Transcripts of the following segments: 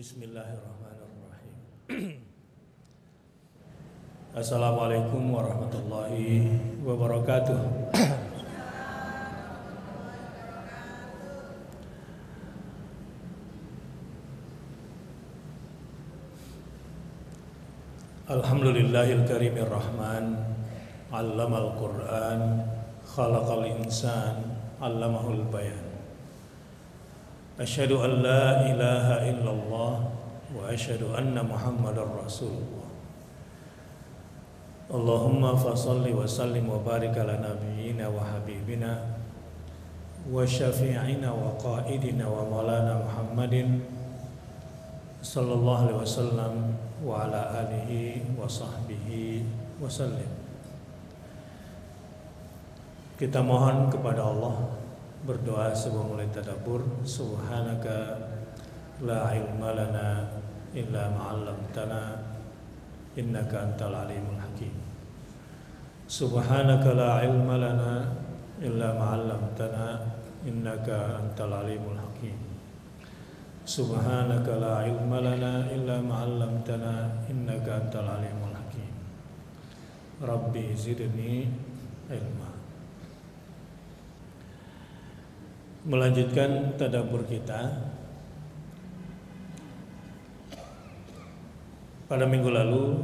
Bismillahirrahmanirrahim. Assalamualaikum warahmatullahi wabarakatuh. Alhamdulillahil karimir rahman Allamal Qur'an Khalaqal insan Allamahul bayan Asyhadu an la ilaha illallah Wa asyhadu anna muhammadar rasulullah Allahumma fasalli wa sallim wa barik ala nabiyyina wa habibina Wa syafi'ina wa qaidina wa maulana muhammadin Sallallahu alaihi wasallam wa ala alihi wa sahbihi wa sallim. Kita mohon kepada Allah berdoa sebelum mulai tadabbur subhanaka la ilma lana illa ma 'allamtana innaka antal alimul hakim. Subhanaka la ilma lana illa ma 'allamtana innaka antal alimul hakim. Subhanaka la ilma lana illa ma 'allamtana innaka antal alimul hakim. Rabbi zidni ilma. Melanjutkan tadabbur kita Pada minggu lalu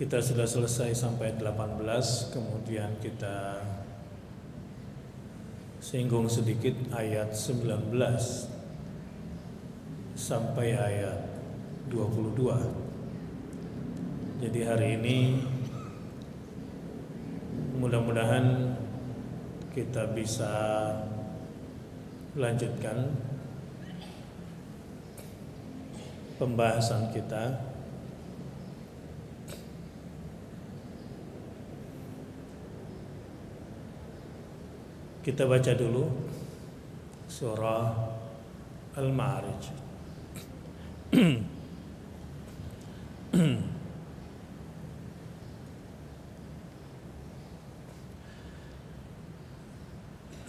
kita sudah selesai sampai 18 kemudian kita singgung sedikit ayat 19 sampai ayat 22. Jadi hari ini mudah-mudahan kita bisa lanjutkan pembahasan kita Kita baca dulu surah Al-Ma'arij.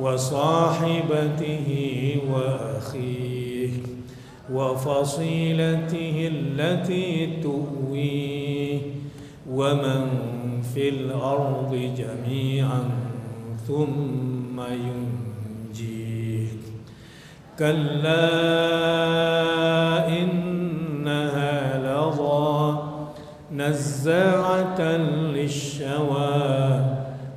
وصاحبته وأخيه وفصيلته التي تؤويه ومن في الأرض جميعا ثم ينجيه. كلا إنها لظى نزاعة للشوى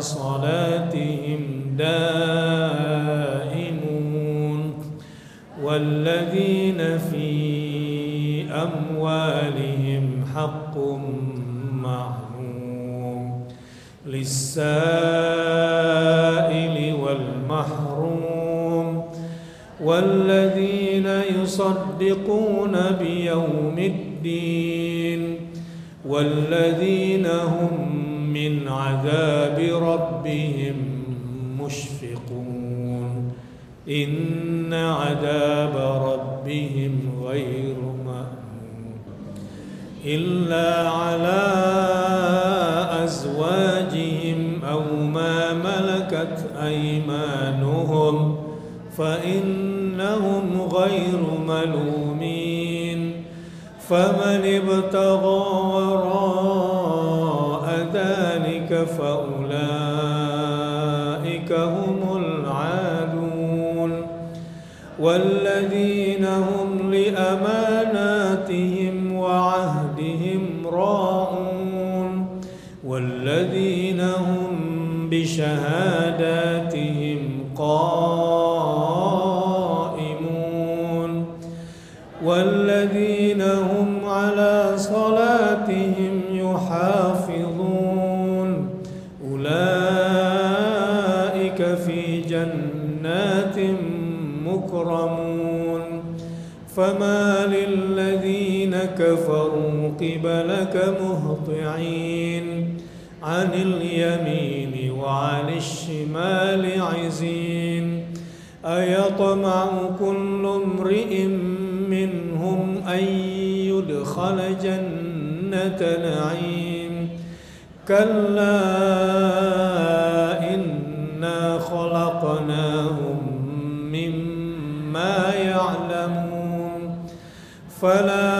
صلاتهم دائمون والذين في أموالهم حق معلوم للسائل والمحروم والذين يصدقون بيوم الدين والذين هم عذاب ربهم مشفقون. إن عذاب ربهم غير مأمون. إلا على أزواجهم أو ما ملكت أيمانهم فإنهم غير ملومين. فمن ابتغى فأولئك هم العادون والذين هم لأماناتهم وعهدهم راعون والذين هم بشهاداتهم قبلك مهطعين عن اليمين وعن الشمال عزين أيطمع كل امرئ منهم أن يدخل جنة نعيم كلا إنا خلقناهم مما يعلمون فلا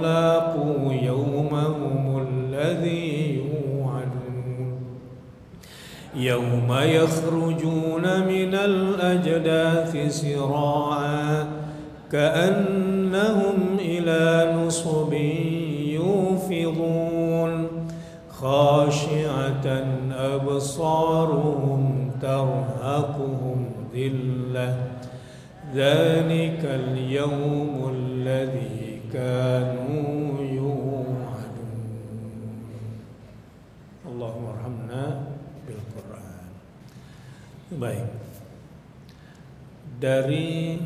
يوم يخرجون من الأجداث سراعا كأنهم إلى نصب يوفضون خاشعة أبصارهم ترهقهم ذلة. ذلك اليوم الذي كانوا baik. Dari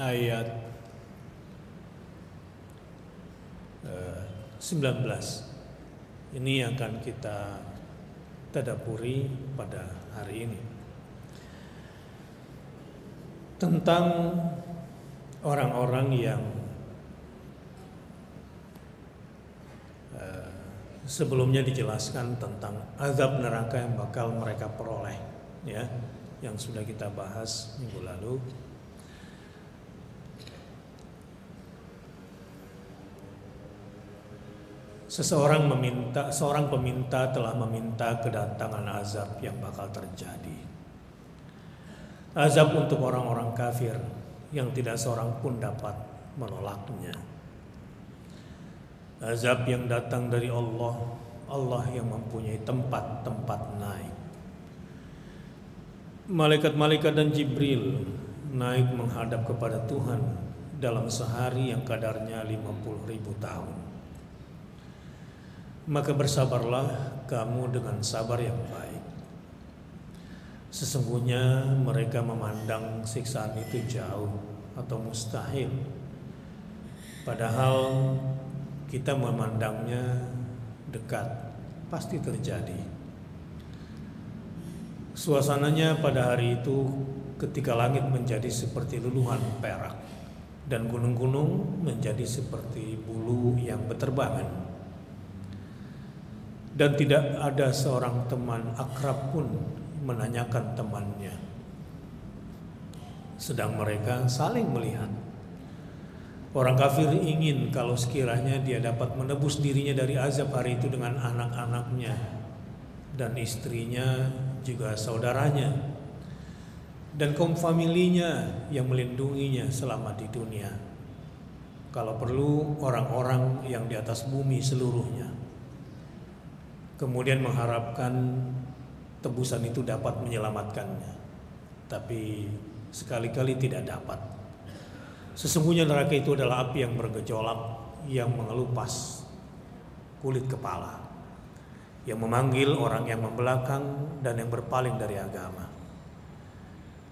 ayat eh, 19 ini yang akan kita tadapuri pada hari ini. Tentang orang-orang yang eh, sebelumnya dijelaskan tentang azab neraka yang bakal mereka peroleh ya yang sudah kita bahas minggu lalu Seseorang meminta, seorang peminta telah meminta kedatangan azab yang bakal terjadi. Azab untuk orang-orang kafir yang tidak seorang pun dapat menolaknya. Azab yang datang dari Allah, Allah yang mempunyai tempat-tempat naik. Malaikat-malaikat dan Jibril naik menghadap kepada Tuhan dalam sehari yang kadarnya 50 ribu tahun maka bersabarlah kamu dengan sabar yang baik. Sesungguhnya mereka memandang siksaan itu jauh atau mustahil. Padahal kita memandangnya dekat, pasti terjadi. Suasananya pada hari itu ketika langit menjadi seperti luluhan perak dan gunung-gunung menjadi seperti bulu yang berterbangan dan tidak ada seorang teman akrab pun menanyakan temannya. Sedang mereka saling melihat. Orang kafir ingin kalau sekiranya dia dapat menebus dirinya dari azab hari itu dengan anak-anaknya dan istrinya juga saudaranya. dan kaum familinya yang melindunginya selama di dunia. Kalau perlu orang-orang yang di atas bumi seluruhnya. Kemudian mengharapkan tebusan itu dapat menyelamatkannya. Tapi sekali-kali tidak dapat. Sesungguhnya neraka itu adalah api yang bergejolak yang mengelupas kulit kepala. Yang memanggil orang yang membelakang dan yang berpaling dari agama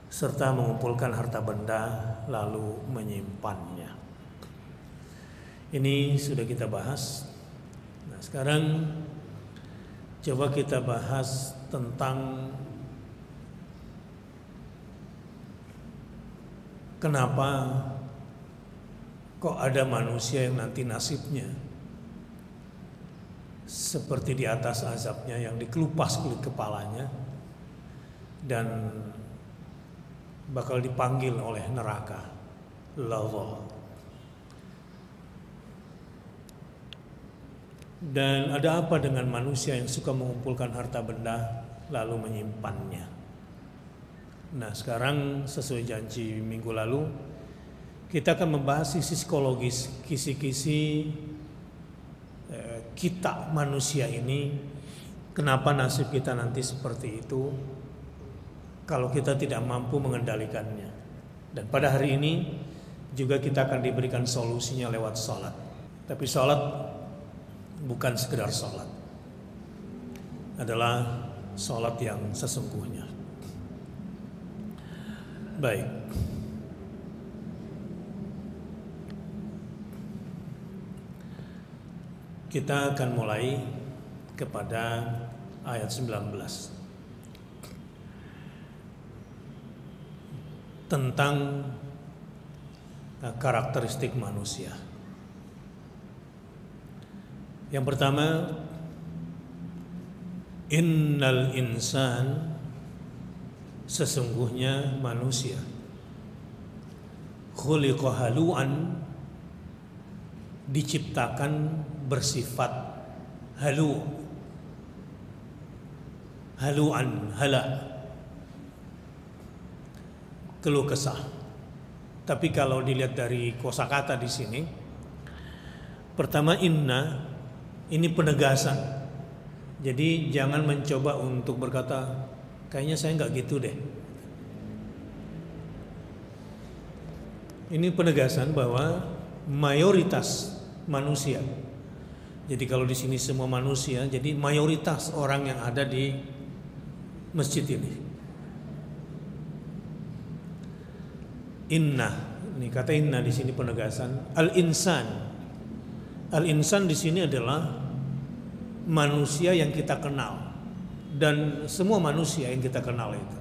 serta mengumpulkan harta benda lalu menyimpannya. Ini sudah kita bahas. Nah, sekarang coba kita bahas tentang kenapa kok ada manusia yang nanti nasibnya seperti di atas azabnya yang dikelupas kulit kepalanya dan bakal dipanggil oleh neraka lawa dan ada apa dengan manusia yang suka mengumpulkan harta benda lalu menyimpannya? Nah sekarang sesuai janji minggu lalu kita akan membahas sisi psikologis kisi-kisi kita manusia ini kenapa nasib kita nanti seperti itu kalau kita tidak mampu mengendalikannya. Dan pada hari ini juga kita akan diberikan solusinya lewat sholat. Tapi sholat bukan sekedar sholat. Adalah sholat yang sesungguhnya. Baik. Kita akan mulai kepada ayat 19. tentang uh, karakteristik manusia. Yang pertama, innal insan sesungguhnya manusia khuliqa haluan diciptakan bersifat halu haluan hala keluh kesah. Tapi kalau dilihat dari kosakata di sini, pertama inna ini penegasan. Jadi jangan mencoba untuk berkata kayaknya saya nggak gitu deh. Ini penegasan bahwa mayoritas manusia. Jadi kalau di sini semua manusia, jadi mayoritas orang yang ada di masjid ini Inna, ini kata inna di sini penegasan. Al insan, al insan di sini adalah manusia yang kita kenal dan semua manusia yang kita kenal itu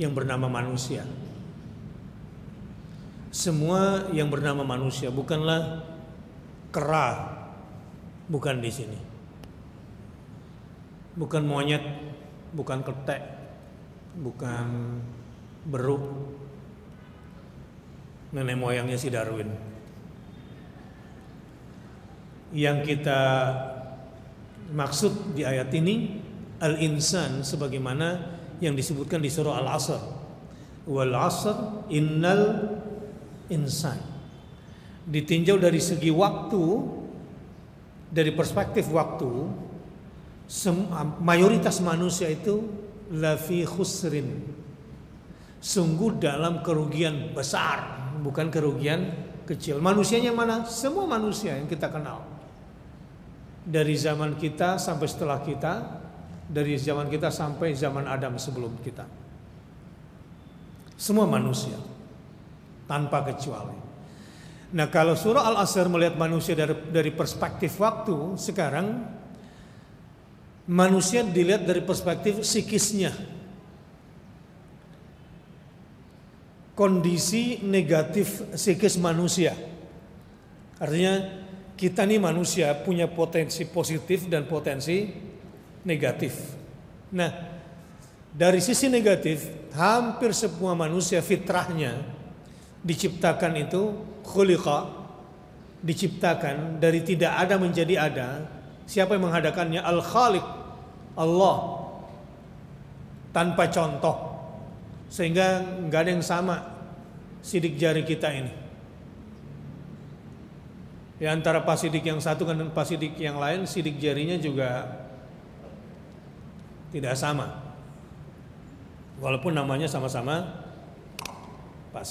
yang bernama manusia. Semua yang bernama manusia bukanlah kera, bukan di sini. Bukan monyet, bukan ketek, bukan beruk, nenek moyangnya si Darwin. Yang kita maksud di ayat ini al-insan sebagaimana yang disebutkan di surah Al-Asr. Wal 'asr innal insan. Ditinjau dari segi waktu dari perspektif waktu mayoritas manusia itu lafi khusrin sungguh dalam kerugian besar bukan kerugian kecil. Manusianya mana? Semua manusia yang kita kenal. Dari zaman kita sampai setelah kita, dari zaman kita sampai zaman Adam sebelum kita. Semua manusia tanpa kecuali. Nah, kalau surah Al-Asr melihat manusia dari, dari perspektif waktu, sekarang manusia dilihat dari perspektif psikisnya. kondisi negatif psikis manusia. Artinya kita nih manusia punya potensi positif dan potensi negatif. Nah, dari sisi negatif, hampir semua manusia fitrahnya diciptakan itu khuliqa diciptakan dari tidak ada menjadi ada. Siapa yang mengadakannya? Al-Khaliq Allah tanpa contoh Sehingga nggak ada yang sama sidik jari kita ini. Ya antara pasidik yang satu dengan pasidik yang lain, sidik jarinya juga tidak sama. Walaupun namanya sama-sama Pak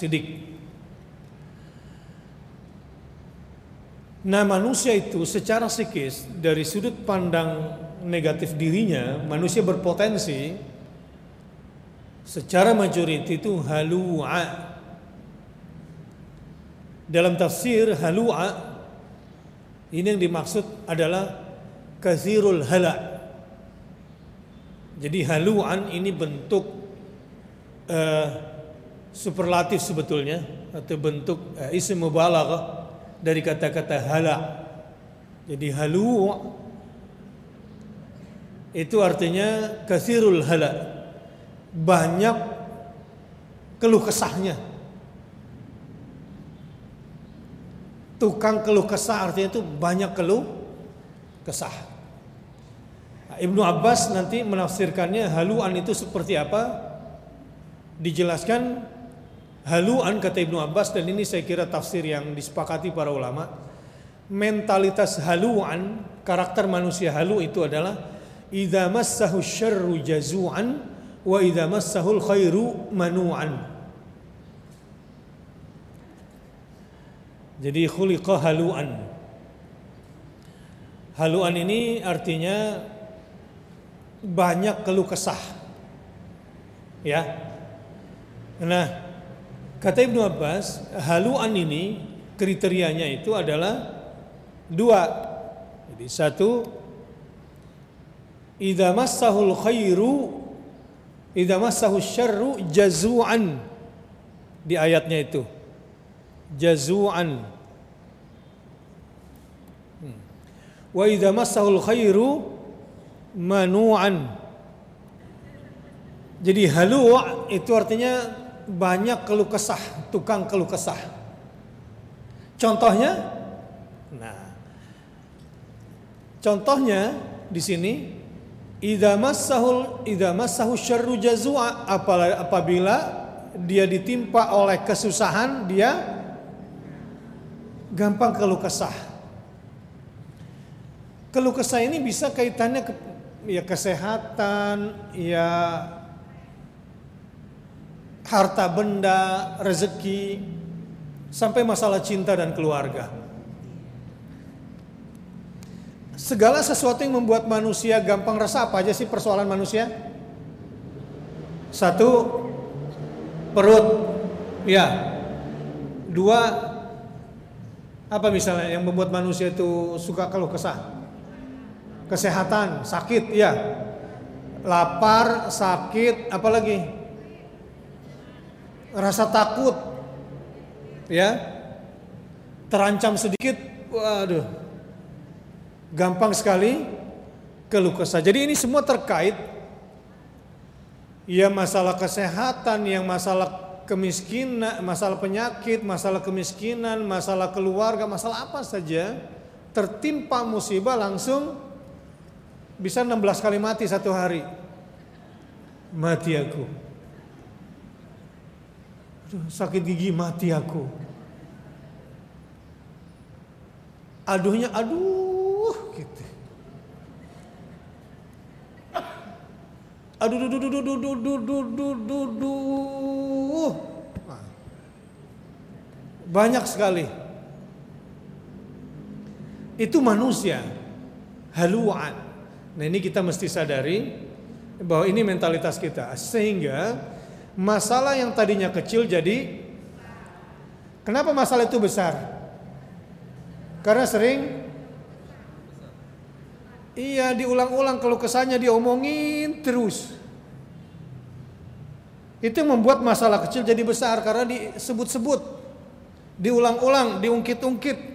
Nah manusia itu secara psikis dari sudut pandang negatif dirinya manusia berpotensi secara majoriti itu halu'a. Dalam tafsir halu'a ini yang dimaksud adalah kathirul hala. Jadi halu'an ini bentuk uh, superlatif sebetulnya atau bentuk uh, isim mubalaghah dari kata-kata hala. Jadi halu itu artinya kasirul hala. Banyak keluh kesahnya. Tukang keluh kesah artinya itu banyak keluh kesah. Ibnu Abbas nanti menafsirkannya haluan itu seperti apa? Dijelaskan Haluan kata Ibnu Abbas dan ini saya kira tafsir yang disepakati para ulama. Mentalitas haluan, karakter manusia halu itu adalah idza massahu syarru jazu'an wa idza massahul khairu manu'an. Jadi khuliqa haluan. Haluan ini artinya banyak keluh kesah. Ya. Nah, Kata Ibnu Abbas, haluan ini kriterianya itu adalah dua. Jadi satu, idza massahul khairu idza massahu syarru jazu'an di ayatnya itu. Jazu'an. Hmm. Wa idza massahul khairu manu'an. Jadi halu itu artinya banyak keluh kesah, tukang keluh kesah. Contohnya, nah, contohnya di sini, idza massahul idza massahu syarru jazua apabila dia ditimpa oleh kesusahan, dia gampang keluh kesah. Keluh kesah ini bisa kaitannya ke ya kesehatan, ya harta benda, rezeki, sampai masalah cinta dan keluarga. Segala sesuatu yang membuat manusia gampang resah apa aja sih persoalan manusia? Satu, perut. Ya. Dua, apa misalnya yang membuat manusia itu suka kalau kesah? Kesehatan, sakit, ya. Lapar, sakit, apalagi? Rasa takut, ya, terancam sedikit, waduh, gampang sekali keluh kesah. Jadi ini semua terkait, ya masalah kesehatan, yang masalah kemiskinan, masalah penyakit, masalah kemiskinan, masalah keluarga, masalah apa saja, tertimpa musibah langsung bisa 16 kali mati satu hari. Mati aku sakit gigi mati aku. Aduhnya aduh gitu. Aduh, duh, duh, duh, duh, duh, duh, duh, duh, duh, duh. Banyak sekali. Itu manusia. Haluan. Nah ini kita mesti sadari bahwa ini mentalitas kita. Sehingga masalah yang tadinya kecil jadi kenapa masalah itu besar? Karena sering iya diulang-ulang kalau kesannya diomongin terus. Itu membuat masalah kecil jadi besar karena disebut-sebut, diulang-ulang, diungkit-ungkit.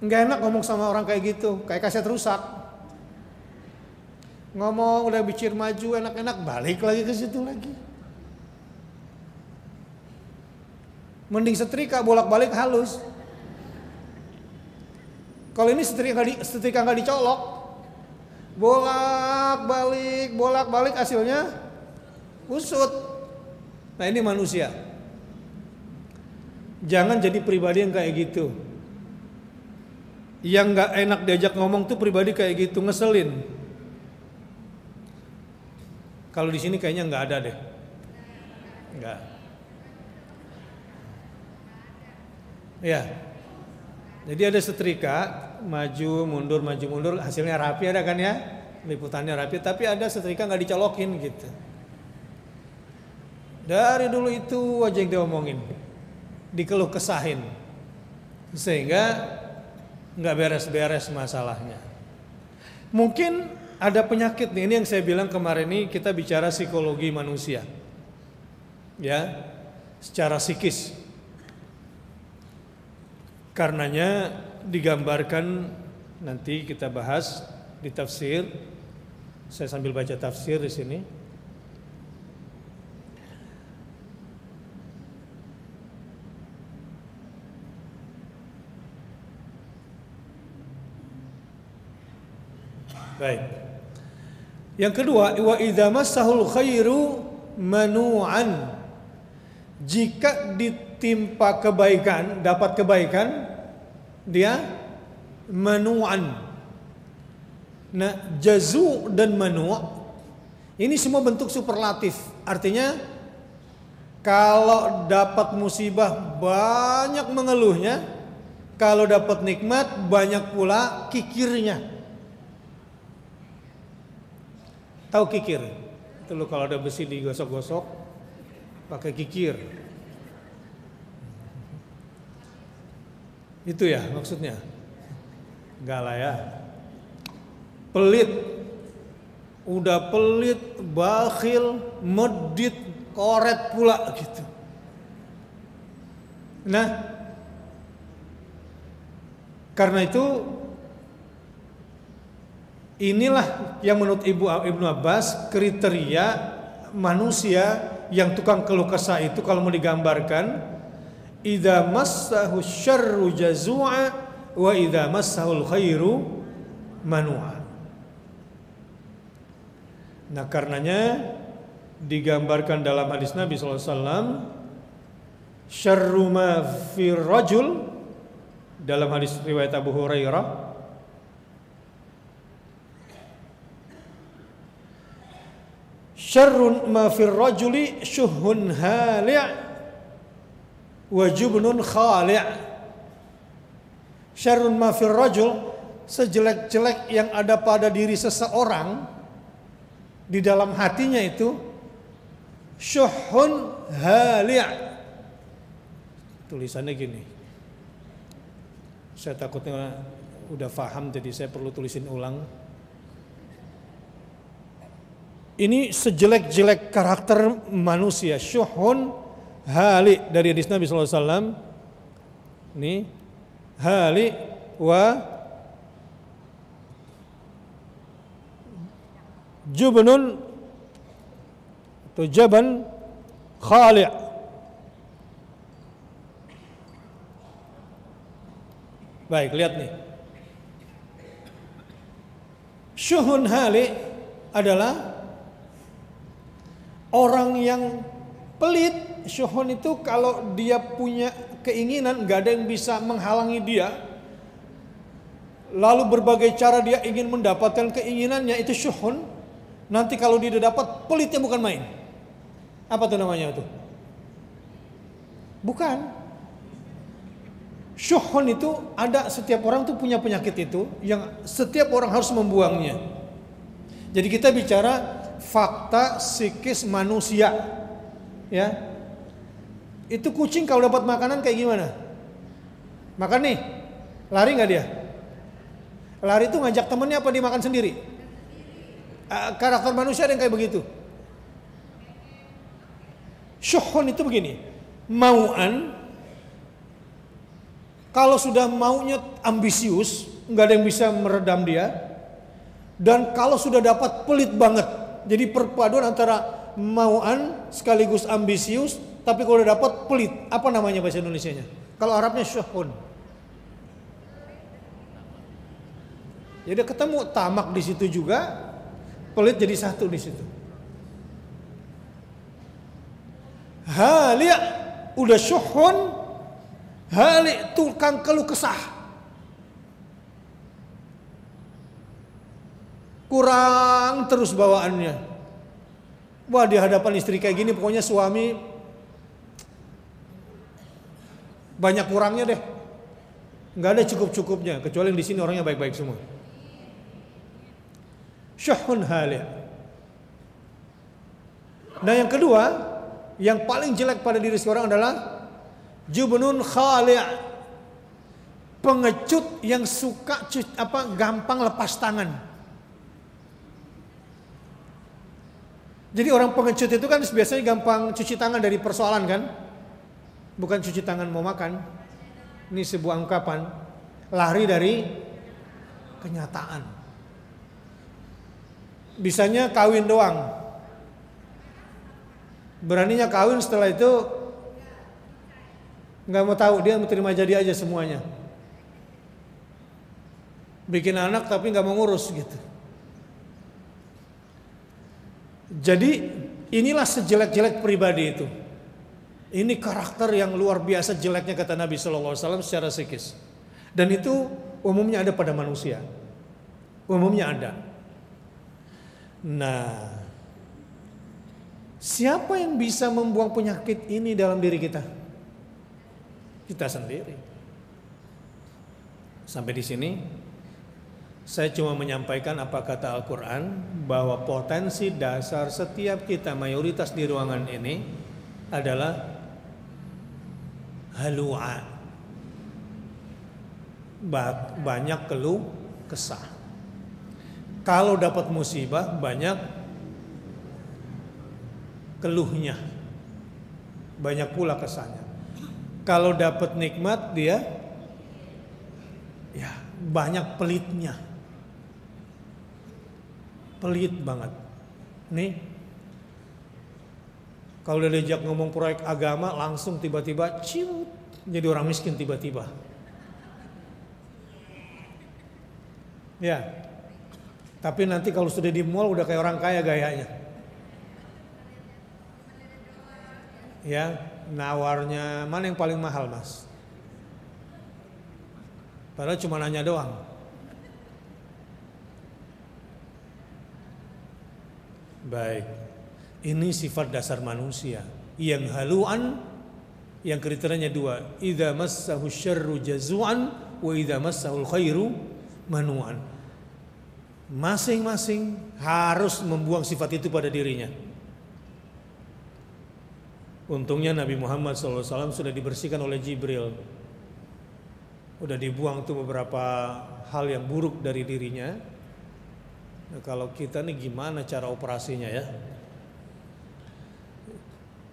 Enggak enak ngomong sama orang kayak gitu, kayak kaset rusak ngomong udah bicara maju enak-enak balik lagi ke situ lagi mending setrika bolak-balik halus kalau ini setrika di, setrika nggak dicolok bolak-balik bolak-balik hasilnya Usut. Nah ini manusia. Jangan jadi pribadi yang kayak gitu. Yang nggak enak diajak ngomong tuh pribadi kayak gitu ngeselin. Kalau di sini kayaknya nggak ada deh. Nggak. Ya. Jadi ada setrika maju mundur maju mundur hasilnya rapi ada kan ya liputannya rapi tapi ada setrika nggak dicolokin gitu. Dari dulu itu aja yang diomongin dikeluh kesahin sehingga nggak beres-beres masalahnya. Mungkin ada penyakit nih ini yang saya bilang kemarin ini kita bicara psikologi manusia, ya, secara psikis. Karenanya digambarkan nanti kita bahas di tafsir. Saya sambil baca tafsir di sini. Baik. Yang kedua, wa idza massahul khairu manu'an. Jika ditimpa kebaikan, dapat kebaikan, dia manu'an. Nah, jazu dan manu' ini semua bentuk superlatif. Artinya kalau dapat musibah banyak mengeluhnya, kalau dapat nikmat banyak pula kikirnya. Tahu kikir? Itu lo kalau ada besi digosok-gosok pakai kikir. Itu ya maksudnya. Enggak lah ya. Pelit. Udah pelit, bakhil, medit, koret pula gitu. Nah, karena itu Inilah yang menurut Ibu Ibnu Abbas kriteria manusia yang tukang keluh kesah itu kalau mau digambarkan idza massahu syarru jazua wa idza massahul khairu manua. Nah karenanya digambarkan dalam hadis Nabi SAW fi rajul dalam hadis riwayat Abu Hurairah Syarrun ma fir rajuli syuhun hali' wa jubnun khali' Syarrun ma fir rajul sejelek-jelek yang ada pada diri seseorang di dalam hatinya itu syuhun hali' tulisannya gini. Saya takutnya udah faham jadi saya perlu tulisin ulang ini sejelek-jelek karakter manusia. Syuhun hali dari hadis Nabi SAW. Ini hali wa jubnun atau jaban khali' Baik, lihat nih. Syuhun hali adalah Orang yang pelit, syuhun itu kalau dia punya keinginan, gak ada yang bisa menghalangi dia. Lalu berbagai cara dia ingin mendapatkan keinginannya itu syuhun. Nanti kalau dia dapat pelitnya bukan main. Apa tuh namanya itu? Bukan. Syuhun itu ada setiap orang tuh punya penyakit itu yang setiap orang harus membuangnya. Jadi kita bicara fakta psikis manusia. Ya. Itu kucing kalau dapat makanan kayak gimana? Makan nih. Lari nggak dia? Lari itu ngajak temennya apa dimakan sendiri? karakter manusia yang kayak begitu. Syuhun itu begini. Mauan kalau sudah maunya ambisius, nggak ada yang bisa meredam dia. Dan kalau sudah dapat pelit banget, jadi perpaduan antara mauan sekaligus ambisius, tapi kalau udah dapat pelit. Apa namanya bahasa Indonesia-nya? Kalau Arabnya syuhun. Jadi ketemu tamak di situ juga, pelit jadi satu di situ. hali udah syuhun hali tukang keluh kesah kurang terus bawaannya. Wah di hadapan istri kayak gini pokoknya suami banyak kurangnya deh. Nggak ada cukup-cukupnya kecuali di sini orangnya baik-baik semua. Syahun hali nah yang kedua yang paling jelek pada diri seorang adalah jubnun khali' pengecut yang suka apa gampang lepas tangan jadi orang pengecut itu kan biasanya gampang cuci tangan dari persoalan kan bukan cuci tangan mau makan. Ini sebuah ungkapan lari dari kenyataan. Bisanya kawin doang. Beraninya kawin setelah itu nggak mau tahu dia terima jadi aja semuanya. Bikin anak tapi nggak mau ngurus gitu. Jadi inilah sejelek-jelek pribadi itu. Ini karakter yang luar biasa jeleknya kata Nabi Shallallahu Alaihi Wasallam secara psikis. Dan itu umumnya ada pada manusia. Umumnya ada. Nah, siapa yang bisa membuang penyakit ini dalam diri kita? Kita sendiri. Sampai di sini saya cuma menyampaikan apa kata Al-Quran bahwa potensi dasar setiap kita mayoritas di ruangan ini adalah halua. Banyak keluh kesah. Kalau dapat musibah banyak keluhnya. Banyak pula kesahnya. Kalau dapat nikmat dia ya banyak pelitnya pelit banget nih kalau udah diajak ngomong proyek agama langsung tiba-tiba ciut jadi orang miskin tiba-tiba. Ya. Tapi nanti kalau sudah di mall udah kayak orang kaya gayanya. Ya, nawarnya mana yang paling mahal, Mas? Padahal cuma nanya doang. Baik. Ini sifat dasar manusia yang haluan yang kriterianya dua, idza massahu syarru jazuan wa idza massahu khairu manuan. Masing-masing harus membuang sifat itu pada dirinya. Untungnya Nabi Muhammad SAW sudah dibersihkan oleh Jibril. Sudah dibuang tuh beberapa hal yang buruk dari dirinya. Nah, kalau kita nih gimana cara operasinya ya?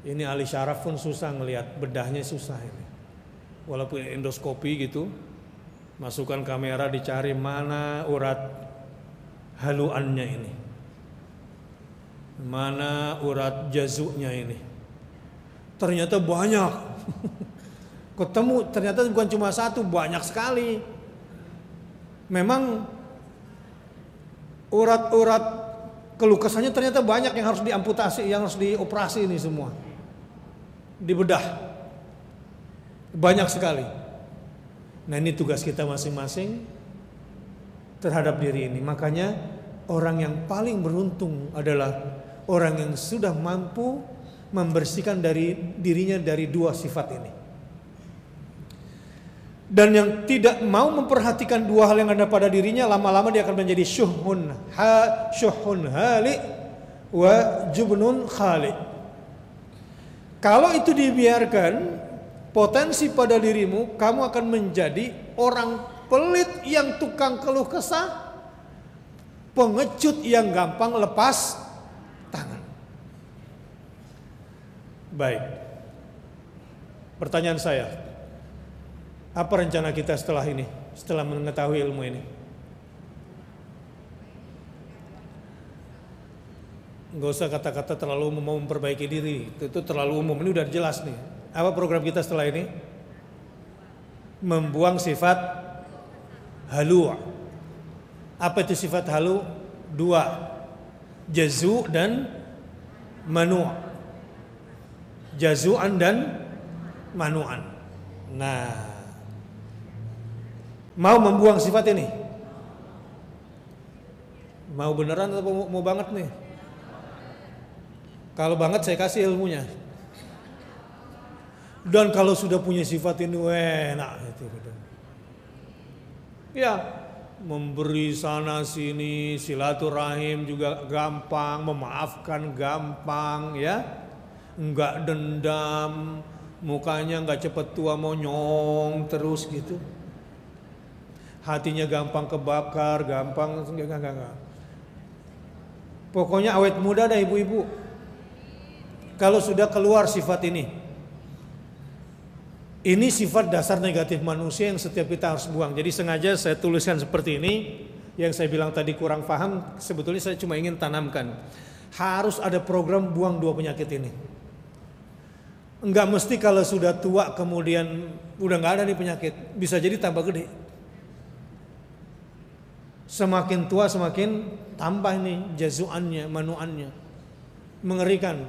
Ini ahli syaraf pun susah ngelihat bedahnya susah ini. Walaupun endoskopi gitu, masukkan kamera dicari mana urat haluannya ini. Mana urat jazuknya ini. Ternyata banyak. Ketemu ternyata bukan cuma satu, banyak sekali. Memang urat-urat kelukasannya ternyata banyak yang harus diamputasi, yang harus dioperasi ini semua dibedah. Banyak sekali. Nah ini tugas kita masing-masing terhadap diri ini. Makanya orang yang paling beruntung adalah orang yang sudah mampu membersihkan dari dirinya dari dua sifat ini. Dan yang tidak mau memperhatikan dua hal yang ada pada dirinya lama-lama dia akan menjadi syuhun ha syuhun hali wa jubnun khali. Kalau itu dibiarkan, potensi pada dirimu, kamu akan menjadi orang pelit yang tukang keluh kesah, pengecut yang gampang lepas tangan. Baik. Pertanyaan saya, apa rencana kita setelah ini, setelah mengetahui ilmu ini? nggak usah kata-kata terlalu mau memperbaiki diri. Itu, itu terlalu umum. Ini udah jelas nih. Apa program kita setelah ini? Membuang sifat halu. Apa itu sifat halu? Dua. Jazu dan manu. Jazuan dan manuan. Nah, mau membuang sifat ini? Mau beneran atau mau, mau banget nih? Kalau banget saya kasih ilmunya. Dan kalau sudah punya sifat ini enak itu. Ya, memberi sana sini silaturahim juga gampang, memaafkan gampang ya. Enggak dendam, mukanya enggak cepet tua monyong terus gitu. Hatinya gampang kebakar, gampang enggak enggak enggak. Pokoknya awet muda dah ibu-ibu. Kalau sudah keluar sifat ini, ini sifat dasar negatif manusia yang setiap kita harus buang. Jadi sengaja saya tuliskan seperti ini. Yang saya bilang tadi kurang paham, sebetulnya saya cuma ingin tanamkan. Harus ada program buang dua penyakit ini. Enggak mesti kalau sudah tua kemudian udah nggak ada nih penyakit, bisa jadi tambah gede. Semakin tua semakin tambah nih jazuannya, manuannya. Mengerikan.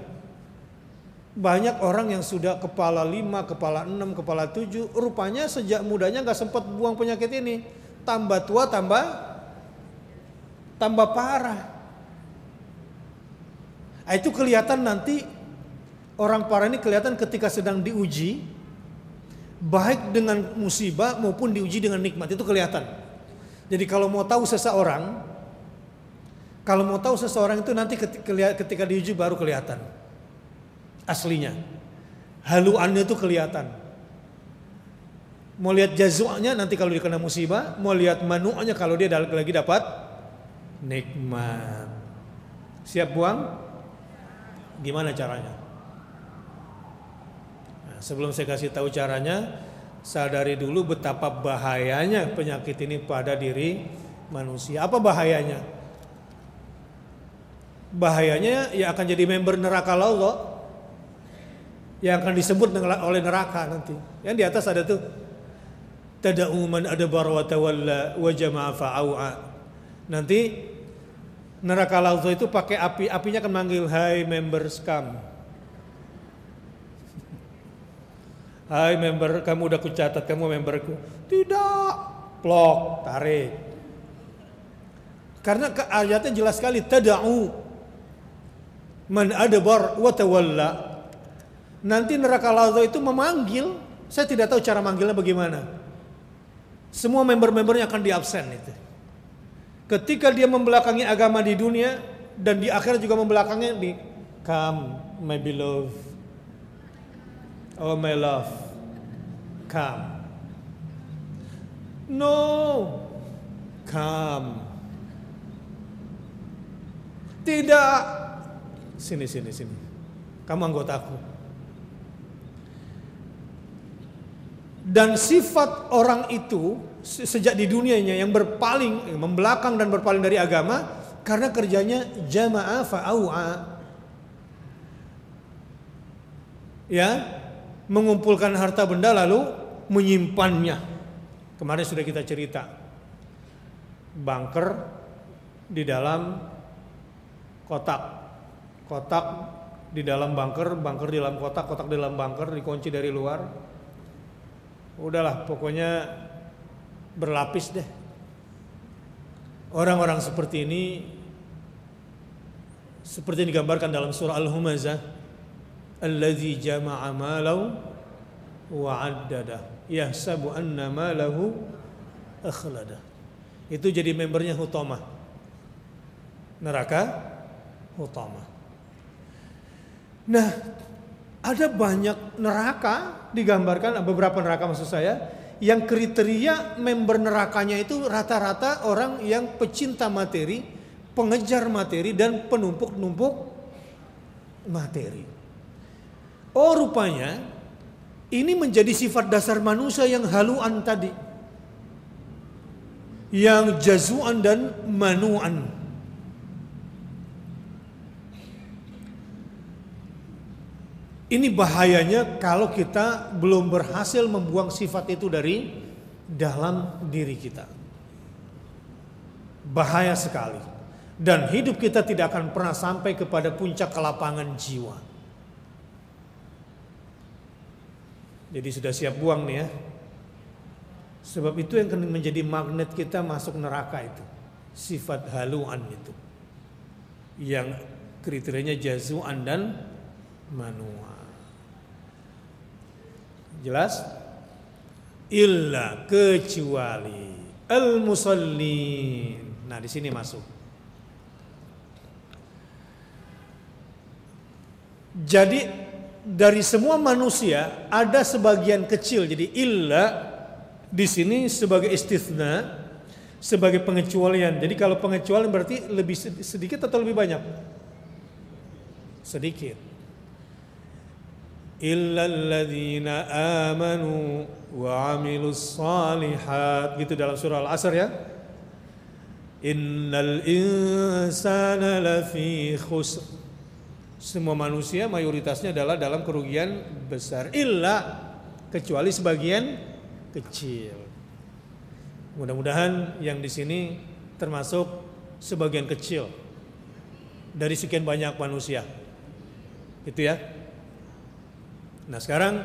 Banyak orang yang sudah kepala lima, kepala enam, kepala tujuh, rupanya sejak mudanya nggak sempat buang penyakit ini. Tambah tua, tambah tambah parah. Nah, itu kelihatan nanti orang parah ini kelihatan ketika sedang diuji, baik dengan musibah maupun diuji dengan nikmat itu kelihatan. Jadi kalau mau tahu seseorang, kalau mau tahu seseorang itu nanti ketika, diuji baru kelihatan aslinya. Haluannya itu kelihatan. Mau lihat jazuannya nanti kalau dikena musibah, mau lihat manuannya kalau dia lagi dapat nikmat. Siap buang? Gimana caranya? Nah, sebelum saya kasih tahu caranya, sadari dulu betapa bahayanya penyakit ini pada diri manusia. Apa bahayanya? Bahayanya ya akan jadi member neraka Allah yang akan disebut oleh neraka nanti. Yang di atas ada tuh tada'u man adbar wa tawalla wa. Nanti neraka lauta itu pakai api, apinya akan manggil hai member scam. Hai member, kamu udah kucatat kamu memberku. Tidak, plok, tarik. Karena ayatnya jelas sekali tada'u man adbar wa tawalla nanti neraka lauta itu memanggil, saya tidak tahu cara manggilnya bagaimana. Semua member-membernya akan diabsen itu. Ketika dia membelakangi agama di dunia dan di akhirat juga membelakangnya di come my beloved. Oh my love. Come. No. Come. Tidak. Sini sini sini. Kamu anggotaku. dan sifat orang itu sejak di dunianya yang berpaling membelakang dan berpaling dari agama karena kerjanya jamaah fa'au'a ya mengumpulkan harta benda lalu menyimpannya. Kemarin sudah kita cerita. Bunker di dalam kotak. Kotak di dalam bunker bunker di dalam kotak kotak di dalam bunker dikunci dari luar. Udahlah pokoknya berlapis deh. Orang-orang seperti ini seperti yang digambarkan dalam surah Al-Humazah, "Allazi jama'a malau wa 'addada, yahsabu anna malahu akhlada." Itu jadi membernya Hutama. Neraka Hutama. Nah, ada banyak neraka digambarkan beberapa neraka maksud saya yang kriteria member nerakanya itu rata-rata orang yang pecinta materi, pengejar materi dan penumpuk-numpuk materi. Oh rupanya ini menjadi sifat dasar manusia yang haluan tadi. Yang jazuan dan manuan. Ini bahayanya kalau kita belum berhasil membuang sifat itu dari dalam diri kita. Bahaya sekali. Dan hidup kita tidak akan pernah sampai kepada puncak kelapangan jiwa. Jadi sudah siap buang nih ya. Sebab itu yang menjadi magnet kita masuk neraka itu. Sifat haluan itu. Yang kriterianya jazuan dan manua. Jelas? Illa kecuali al-musallin. Nah, di sini masuk. Jadi dari semua manusia ada sebagian kecil jadi illa di sini sebagai istisna sebagai pengecualian. Jadi kalau pengecualian berarti lebih sedikit atau lebih banyak? Sedikit. Illa alladzina amanu wa amilus salihat gitu dalam surah Al-Asr ya. Innal insana lafi khusr semua manusia mayoritasnya adalah dalam kerugian besar illa kecuali sebagian kecil. Mudah-mudahan yang di sini termasuk sebagian kecil dari sekian banyak manusia. Itu ya. Nah, sekarang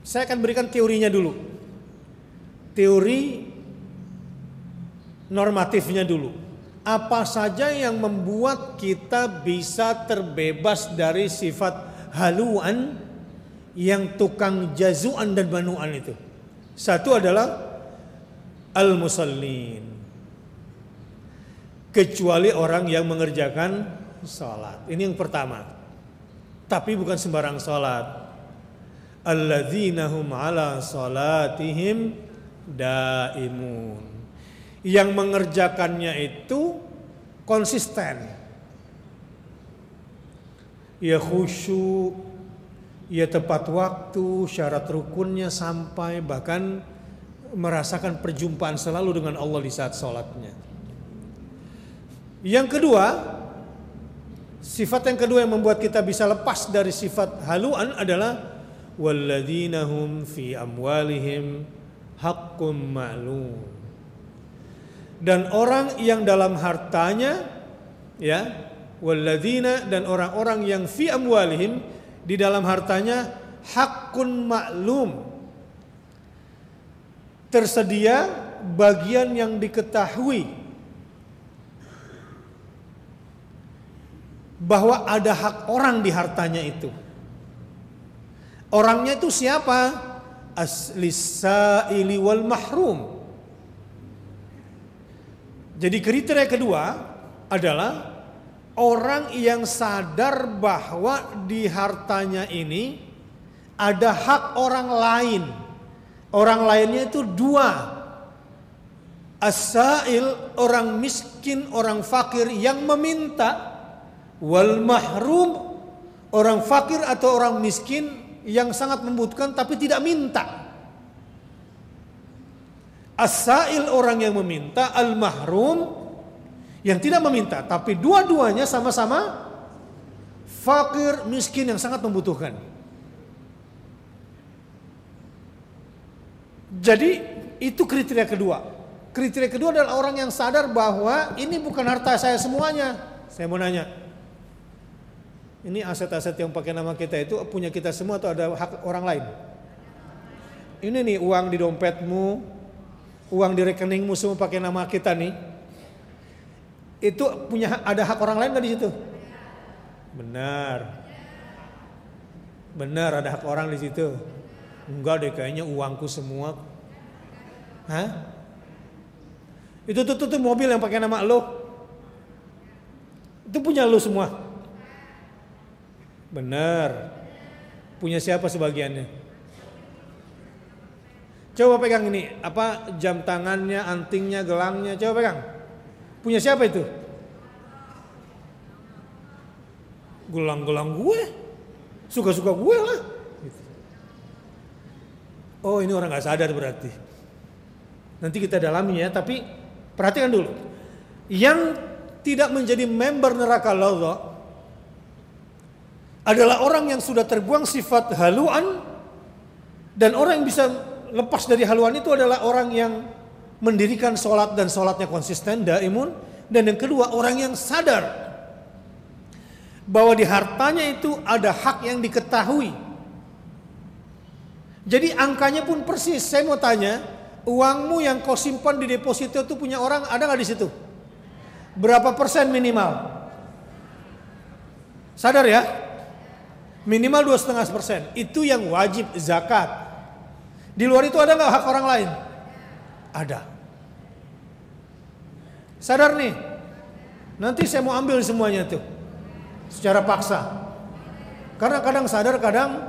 saya akan berikan teorinya dulu. Teori normatifnya dulu apa saja yang membuat kita bisa terbebas dari sifat haluan yang tukang jazuan dan manuan itu. Satu adalah al-musallin. Kecuali orang yang mengerjakan salat. Ini yang pertama. Tapi bukan sembarang salat. Alladzina hum ala salatihim daimun yang mengerjakannya itu konsisten. Ya khusyuk, ya tepat waktu, syarat rukunnya sampai bahkan merasakan perjumpaan selalu dengan Allah di saat sholatnya. Yang kedua, sifat yang kedua yang membuat kita bisa lepas dari sifat haluan adalah walladzina fi amwalihim haqqum ma'lum dan orang yang dalam hartanya ya walladzina dan orang-orang yang fi amwalihim di dalam hartanya hakun maklum tersedia bagian yang diketahui. Bahwa ada hak orang di hartanya itu. Orangnya itu siapa? Aslisaili wal mahrum jadi kriteria kedua adalah orang yang sadar bahwa di hartanya ini ada hak orang lain. Orang lainnya itu dua. Asail orang miskin, orang fakir yang meminta wal mahrum orang fakir atau orang miskin yang sangat membutuhkan tapi tidak minta. Asail orang yang meminta, al-mahrum yang tidak meminta, tapi dua-duanya sama-sama fakir, miskin yang sangat membutuhkan. Jadi itu kriteria kedua. Kriteria kedua adalah orang yang sadar bahwa ini bukan harta saya semuanya. Saya mau nanya, ini aset-aset yang pakai nama kita itu punya kita semua atau ada hak orang lain? Ini nih uang di dompetmu, uang di rekeningmu semua pakai nama kita nih, itu punya ada hak orang lain nggak di situ? Benar. Benar ada hak orang di situ. Enggak deh kayaknya uangku semua. Hah? Itu tuh, tuh, tuh mobil yang pakai nama lo. Itu punya lo semua. Benar. Punya siapa sebagiannya? Coba pegang ini, apa jam tangannya, antingnya, gelangnya, coba pegang. Punya siapa itu? Gelang-gelang gue, suka-suka gue lah. Oh ini orang nggak sadar berarti. Nanti kita dalami ya, tapi perhatikan dulu. Yang tidak menjadi member neraka Allah adalah orang yang sudah terbuang sifat haluan dan orang yang bisa lepas dari haluan itu adalah orang yang mendirikan sholat dan sholatnya konsisten, daimun. Dan yang kedua orang yang sadar bahwa di hartanya itu ada hak yang diketahui. Jadi angkanya pun persis. Saya mau tanya, uangmu yang kau simpan di deposito itu punya orang ada nggak di situ? Berapa persen minimal? Sadar ya? Minimal dua setengah persen. Itu yang wajib zakat. Di luar itu ada nggak hak orang lain? Ada. Sadar nih. Nanti saya mau ambil semuanya tuh. Secara paksa. Karena kadang sadar, kadang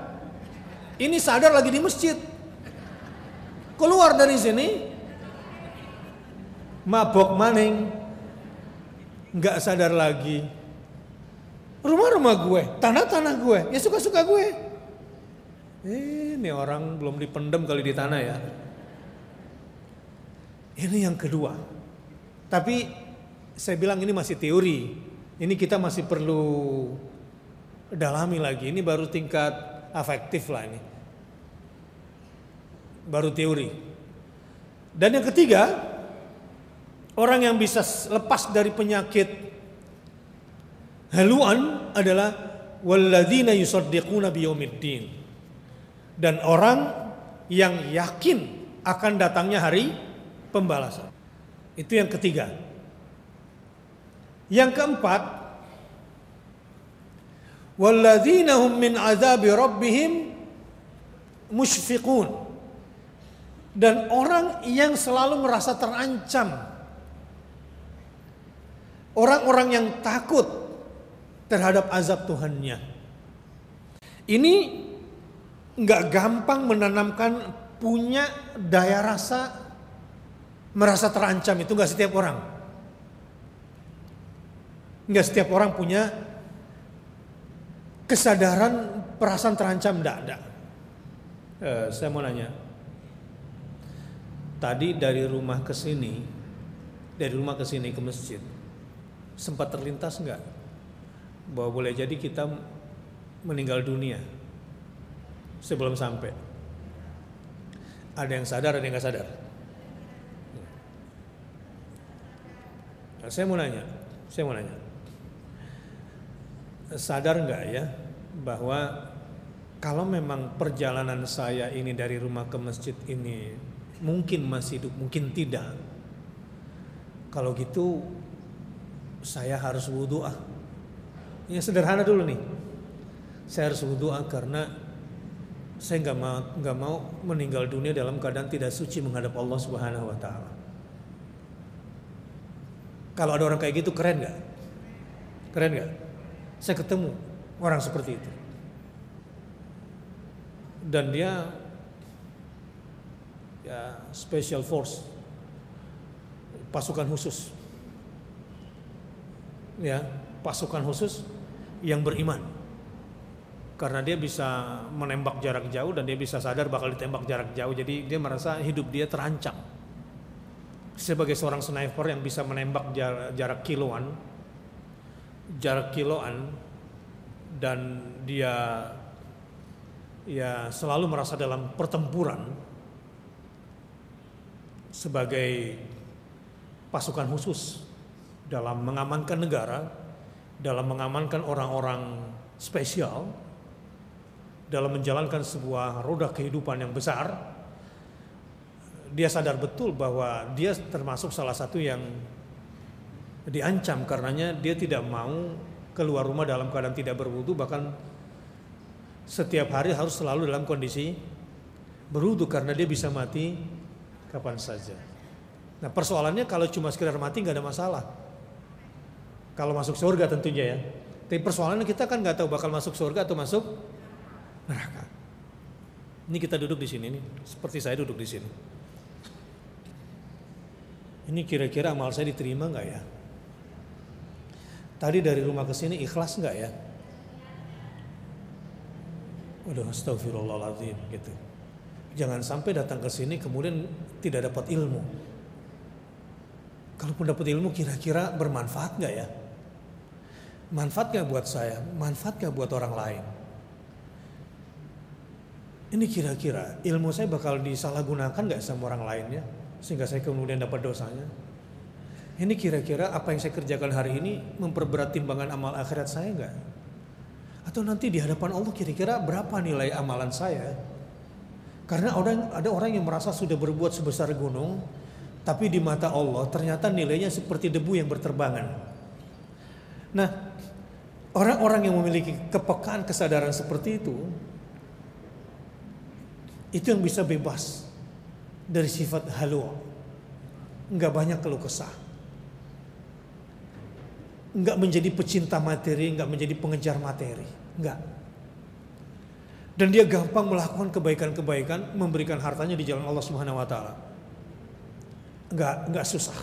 ini sadar lagi di masjid. Keluar dari sini mabok maning nggak sadar lagi rumah-rumah gue, tanah-tanah gue, ya suka-suka gue. Ini orang belum dipendem kali di tanah ya. Ini yang kedua. Tapi saya bilang ini masih teori. Ini kita masih perlu dalami lagi. Ini baru tingkat afektif lah ini. Baru teori. Dan yang ketiga, orang yang bisa lepas dari penyakit Haluan adalah walladzina yusaddiquna biyaumiddin. Dan orang yang yakin akan datangnya hari pembalasan. Itu yang ketiga. Yang keempat, walladzina hum min azabi rabbihim musyfiqun. Dan orang yang selalu merasa terancam. Orang-orang yang takut terhadap azab Tuhannya. Ini nggak gampang menanamkan punya daya rasa merasa terancam itu nggak setiap orang. Nggak setiap orang punya kesadaran perasaan terancam tidak ada. Eh, saya mau nanya, tadi dari rumah ke sini, dari rumah ke sini ke masjid, sempat terlintas nggak bahwa boleh jadi kita meninggal dunia sebelum sampai. Ada yang sadar, ada yang nggak sadar. Nah, saya mau nanya, saya mau nanya, sadar nggak ya bahwa kalau memang perjalanan saya ini dari rumah ke masjid ini mungkin masih hidup, mungkin tidak. Kalau gitu saya harus wudhu ah yang sederhana dulu nih. Saya harus berdoa karena saya nggak mau nggak mau meninggal dunia dalam keadaan tidak suci menghadap Allah Subhanahu Wa Taala. Kalau ada orang kayak gitu keren nggak? Keren nggak? Saya ketemu orang seperti itu. Dan dia ya special force pasukan khusus. Ya, pasukan khusus yang beriman. Karena dia bisa menembak jarak jauh dan dia bisa sadar bakal ditembak jarak jauh. Jadi dia merasa hidup dia terancam. Sebagai seorang sniper yang bisa menembak jarak, kiloan, jarak kiloan dan dia ya selalu merasa dalam pertempuran sebagai pasukan khusus dalam mengamankan negara dalam mengamankan orang-orang spesial dalam menjalankan sebuah roda kehidupan yang besar dia sadar betul bahwa dia termasuk salah satu yang diancam karenanya dia tidak mau keluar rumah dalam keadaan tidak berwudu bahkan setiap hari harus selalu dalam kondisi berwudu karena dia bisa mati kapan saja. Nah persoalannya kalau cuma sekedar mati nggak ada masalah. Kalau masuk surga tentunya ya. Tapi persoalannya kita kan nggak tahu bakal masuk surga atau masuk neraka. Ini kita duduk di sini nih, seperti saya duduk di sini. Ini kira-kira amal saya diterima nggak ya? Tadi dari rumah ke sini ikhlas nggak ya? Waduh, astagfirullahaladzim gitu. Jangan sampai datang ke sini kemudian tidak dapat ilmu. Kalaupun dapat ilmu kira-kira bermanfaat nggak ya? Manfaat gak buat saya? Manfaat gak buat orang lain? Ini kira-kira ilmu saya bakal disalahgunakan gak sama orang lainnya? Sehingga saya kemudian dapat dosanya? Ini kira-kira apa yang saya kerjakan hari ini memperberat timbangan amal akhirat saya gak? Atau nanti di hadapan Allah kira-kira berapa nilai amalan saya? Karena orang ada orang yang merasa sudah berbuat sebesar gunung, tapi di mata Allah ternyata nilainya seperti debu yang berterbangan. Nah, orang-orang yang memiliki kepekaan kesadaran seperti itu, itu yang bisa bebas dari sifat halu. Enggak banyak keluh kesah. Enggak menjadi pecinta materi, enggak menjadi pengejar materi. Enggak. Dan dia gampang melakukan kebaikan-kebaikan, memberikan hartanya di jalan Allah Subhanahu wa taala. Enggak enggak susah.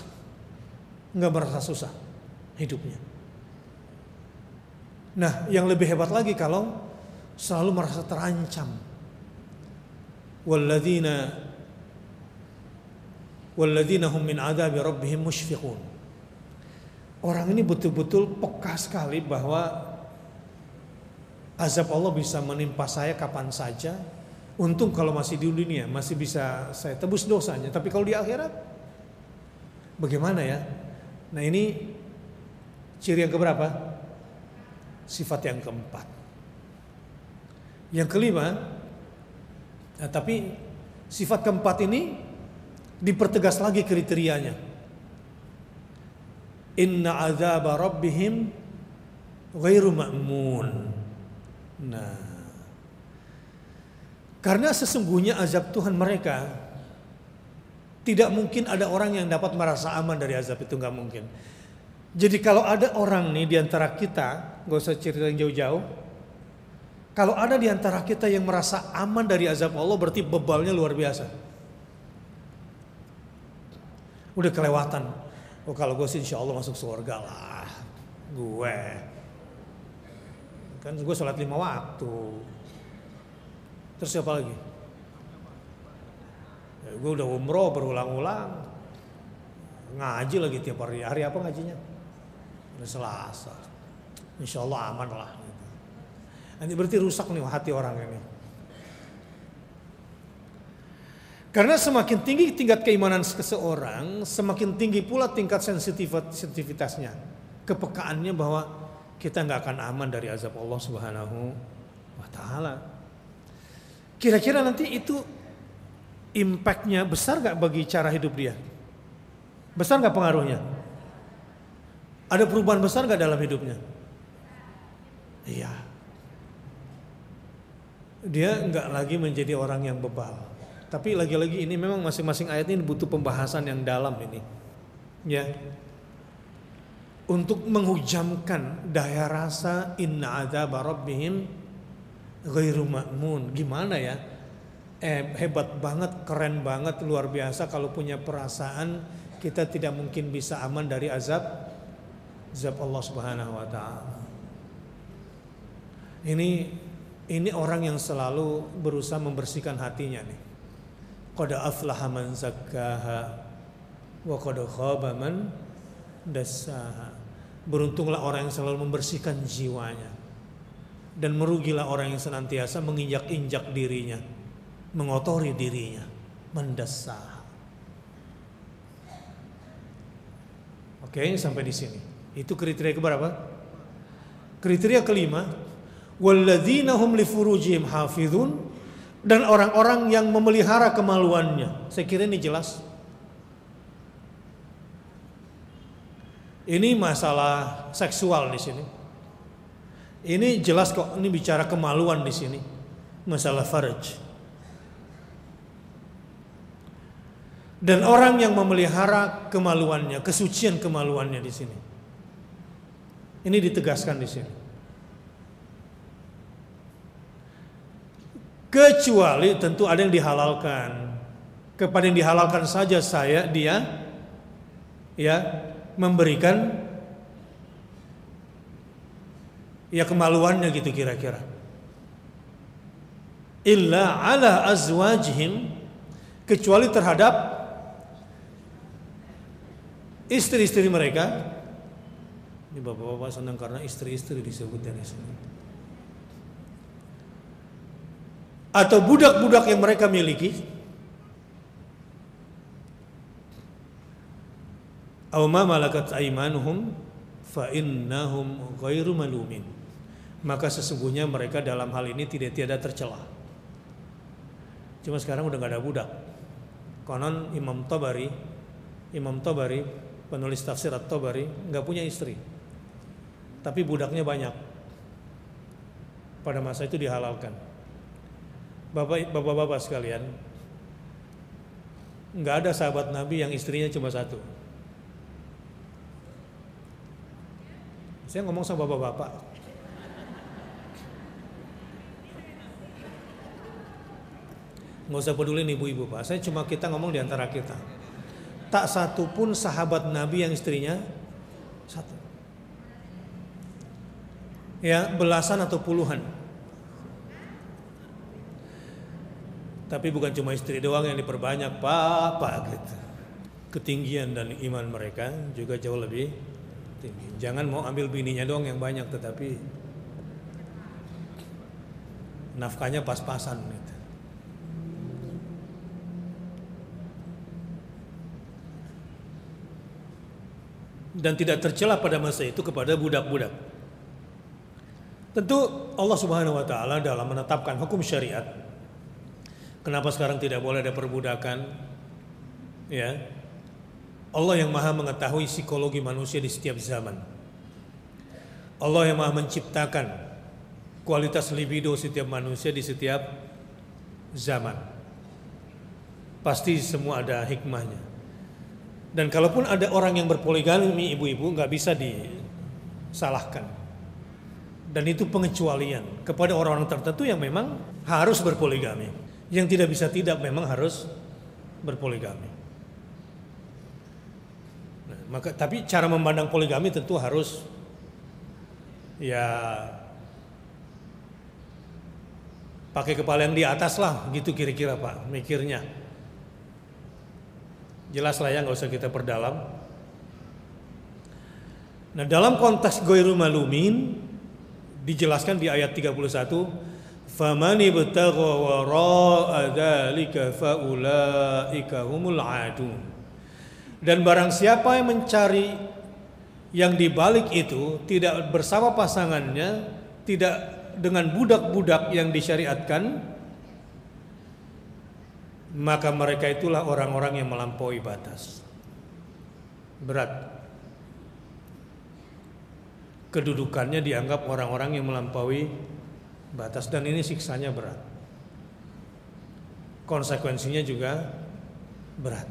Enggak merasa susah hidupnya. Nah, yang lebih hebat lagi kalau selalu merasa terancam. Walladzina walladzina hum min adabi rabbihim mushfiqun. Orang ini betul-betul peka sekali bahwa Azab Allah bisa menimpa saya kapan saja. Untung kalau masih di dunia masih bisa saya tebus dosanya. Tapi kalau di akhirat bagaimana ya? Nah ini ciri yang keberapa? Sifat yang keempat. Yang kelima, nah, tapi sifat keempat ini dipertegas lagi kriterianya. Inna azab rabbihim ghairu ma'mun. Nah, karena sesungguhnya azab Tuhan mereka tidak mungkin ada orang yang dapat merasa aman dari azab itu nggak mungkin. Jadi kalau ada orang nih di antara kita, gak usah cerita yang jauh-jauh. Kalau ada di antara kita yang merasa aman dari azab Allah berarti bebalnya luar biasa. Udah kelewatan. Oh kalau gue sih insya Allah masuk surga lah. Gue. Kan gue sholat lima waktu. Terus siapa lagi? Ya, gue udah umroh berulang-ulang. Ngaji lagi tiap hari. Hari apa ngajinya? Hari Selasa. Insya Allah aman lah. Nanti berarti rusak nih hati orang ini. Karena semakin tinggi tingkat keimanan seseorang, semakin tinggi pula tingkat sensitivitasnya, kepekaannya bahwa kita nggak akan aman dari azab Allah Subhanahu wa taala. Kira-kira nanti itu impactnya besar nggak bagi cara hidup dia? Besar nggak pengaruhnya? Ada perubahan besar nggak dalam hidupnya? Iya. Dia nggak lagi menjadi orang yang bebal. Tapi lagi-lagi ini memang masing-masing ayat ini butuh pembahasan yang dalam ini. Ya untuk menghujamkan daya rasa inna adzab rabbihim ghairu ma'mun. Gimana ya? Eh, hebat banget, keren banget, luar biasa kalau punya perasaan kita tidak mungkin bisa aman dari azab azab Allah Subhanahu wa taala. Ini ini orang yang selalu berusaha membersihkan hatinya nih. Qad aflaha man zakkaha wa qad khaba man dassaha. Beruntunglah orang yang selalu membersihkan jiwanya. Dan merugilah orang yang senantiasa menginjak-injak dirinya, mengotori dirinya, mendesah. Oke, sampai di sini. Itu kriteria keberapa? Kriteria kelima, hum li dan orang-orang yang memelihara kemaluannya. Saya kira ini jelas. Ini masalah seksual di sini. Ini jelas kok ini bicara kemaluan di sini. Masalah farj. Dan orang yang memelihara kemaluannya, kesucian kemaluannya di sini. Ini ditegaskan di sini. Kecuali tentu ada yang dihalalkan. Kepada yang dihalalkan saja saya dia ya memberikan ya kemaluannya gitu kira-kira. Illa ala azwajihim kecuali terhadap istri-istri mereka. Ini bapak-bapak senang karena istri-istri disebutkan di sini. Atau budak-budak yang mereka miliki aw ma malakat aymanuhum fa innahum ghairu malumin maka sesungguhnya mereka dalam hal ini tidak tiada tercela Cuma sekarang udah nggak ada budak. Konon Imam Tabari, Imam Tabari penulis tafsir At-Tabari nggak punya istri, tapi budaknya banyak. Pada masa itu dihalalkan. Bapak, bapak-bapak sekalian, nggak ada sahabat Nabi yang istrinya cuma satu. Saya ngomong sama bapak-bapak. Nggak usah peduli nih ibu-ibu pak. Saya cuma kita ngomong di antara kita. Tak satu pun sahabat Nabi yang istrinya satu. Ya belasan atau puluhan. Tapi bukan cuma istri doang yang diperbanyak pak, pak gitu. Ketinggian dan iman mereka juga jauh lebih tinggi. Jangan mau ambil bininya doang yang banyak, tetapi nafkahnya pas-pasan. Gitu. Dan tidak tercela pada masa itu kepada budak-budak. Tentu Allah Subhanahu wa taala dalam menetapkan hukum syariat kenapa sekarang tidak boleh ada perbudakan ya Allah yang maha mengetahui psikologi manusia di setiap zaman. Allah yang maha menciptakan kualitas libido setiap manusia di setiap zaman. Pasti semua ada hikmahnya. Dan kalaupun ada orang yang berpoligami ibu-ibu nggak bisa disalahkan. Dan itu pengecualian kepada orang-orang tertentu yang memang harus berpoligami. Yang tidak bisa tidak memang harus berpoligami. Maka tapi cara memandang poligami tentu harus ya pakai kepala yang di atas lah gitu kira-kira Pak mikirnya. Jelas lah ya nggak usah kita perdalam. Nah dalam konteks goiru malumin dijelaskan di ayat 31 famani ibtagha wara'a dzalika faulaika humul adun dan barang siapa yang mencari yang dibalik itu tidak bersama pasangannya, tidak dengan budak-budak yang disyariatkan, maka mereka itulah orang-orang yang melampaui batas. Berat. Kedudukannya dianggap orang-orang yang melampaui batas dan ini siksanya berat. Konsekuensinya juga berat.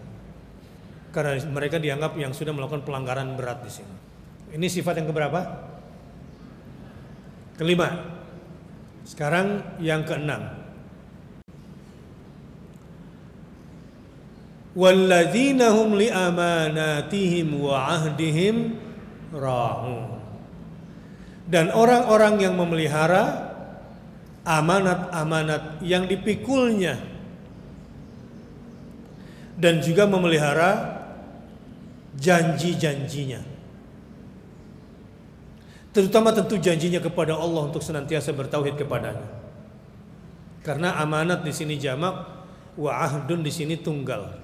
Karena mereka dianggap yang sudah melakukan pelanggaran berat di sini. Ini sifat yang keberapa? Kelima. Sekarang yang keenam. Walladzina hum li amanatihim wa ahdihim ra'un. Dan orang-orang yang memelihara amanat-amanat yang dipikulnya dan juga memelihara janji-janjinya. Terutama tentu janjinya kepada Allah untuk senantiasa bertauhid kepadanya. Karena amanat di sini jamak, wa ahdun di sini tunggal.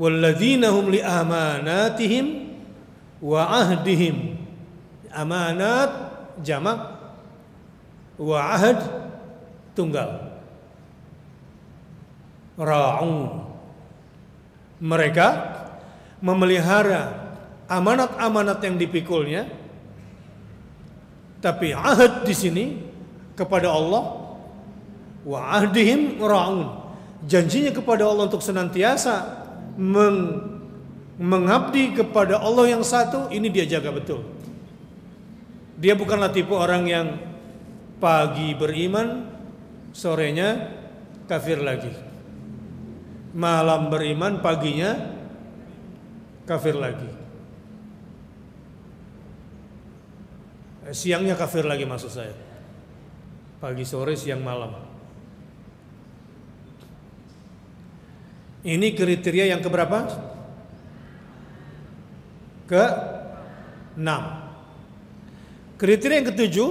Walladzina hum li amanatihim wa ahdihim. Amanat jamak wa ahd tunggal. Ra'un mereka memelihara amanat-amanat yang dipikulnya. Tapi ahad di sini kepada Allah. Wa ahdihim raun. Janjinya kepada Allah untuk senantiasa meng, mengabdi kepada Allah yang satu. Ini dia jaga betul. Dia bukanlah tipe orang yang pagi beriman sorenya kafir lagi malam beriman, paginya kafir lagi. Eh, siangnya kafir lagi maksud saya. Pagi, sore, siang, malam. Ini kriteria yang keberapa? Ke enam. Kriteria yang ketujuh